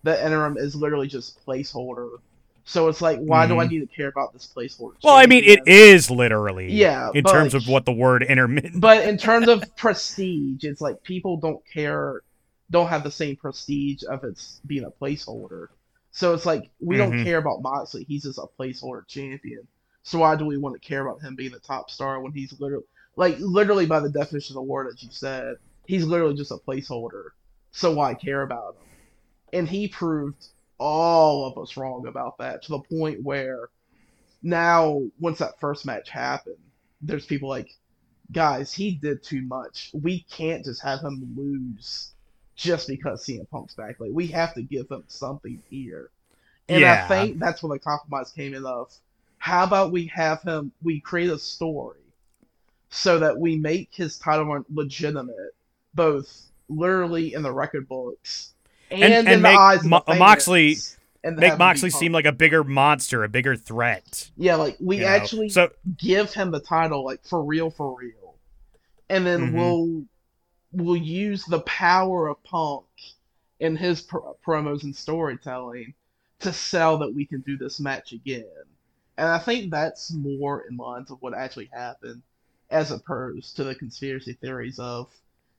the interim is literally just placeholder. So it's like, why do I Mhm. need to care about this placeholder? Well, I mean, it is literally, Yeah, in terms like, of what the word intermittent. But in terms of [laughs] prestige, it's like people don't care, don't have the same prestige of it's being a placeholder. So it's like we don't Mhm. care about Moxley; he's just a placeholder champion. So why do we want to care about him being the top star when he's literally, like, literally by the definition of the word that you said, he's literally just a placeholder. So why care about him? And he proved all of us wrong about that to the point where now, once that first match happened, there's people like, guys, he did too much. We can't just have him lose just because CM Punk's back. Like we have to give him something here. And Yeah. I think that's when the compromise came in of how about we have him we create a story so that we make his title run legitimate, both literally in the record books and, And- in and the make Mo- Moxley- Make Moxley seem like a bigger monster, a bigger threat. yeah, like we you know? actually so give him the title like for real for real and then Mhm. we'll we'll use the power of punk in his pro- promos and storytelling to sell that we can do this match again and i think that's more in lines of what actually happened as opposed to the conspiracy theories of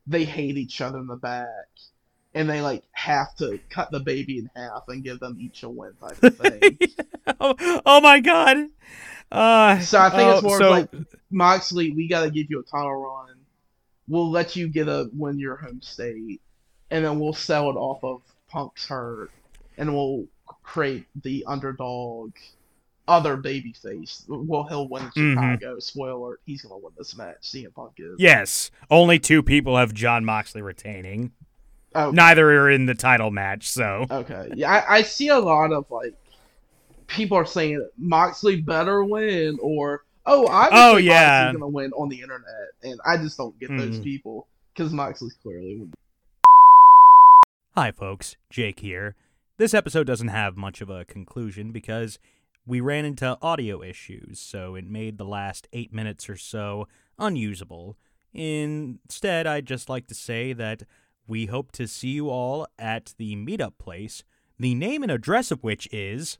they hate each other in the back and they like have to cut the baby in half and give them each a win type of [laughs] thing oh, oh my god. Uh, So I think it's oh, more so- of like Moxley, we gotta give you a title run. We'll let you get a win your home state, and then we'll sell it off of Punk's hurt, and we'll create the underdog, other babyface. Well, he'll win in Mhm. Chicago. Spoiler: he's gonna win this match. CM Punk is. Yes, only two people have Jon Moxley retaining. Oh, Neither are in the title match, so Okay. Yeah, I, I see a lot of like people are saying Moxley better win or oh I Oh, yeah. Moxley's gonna win on the internet and I just don't get those Mhm. people because Moxley's clearly Hi, folks. Jake here. This episode doesn't have much of a conclusion because we ran into audio issues, so it made the last eight minutes or so unusable. Instead, I'd just like to say that we hope to see you all at the meetup place, the name and address of which is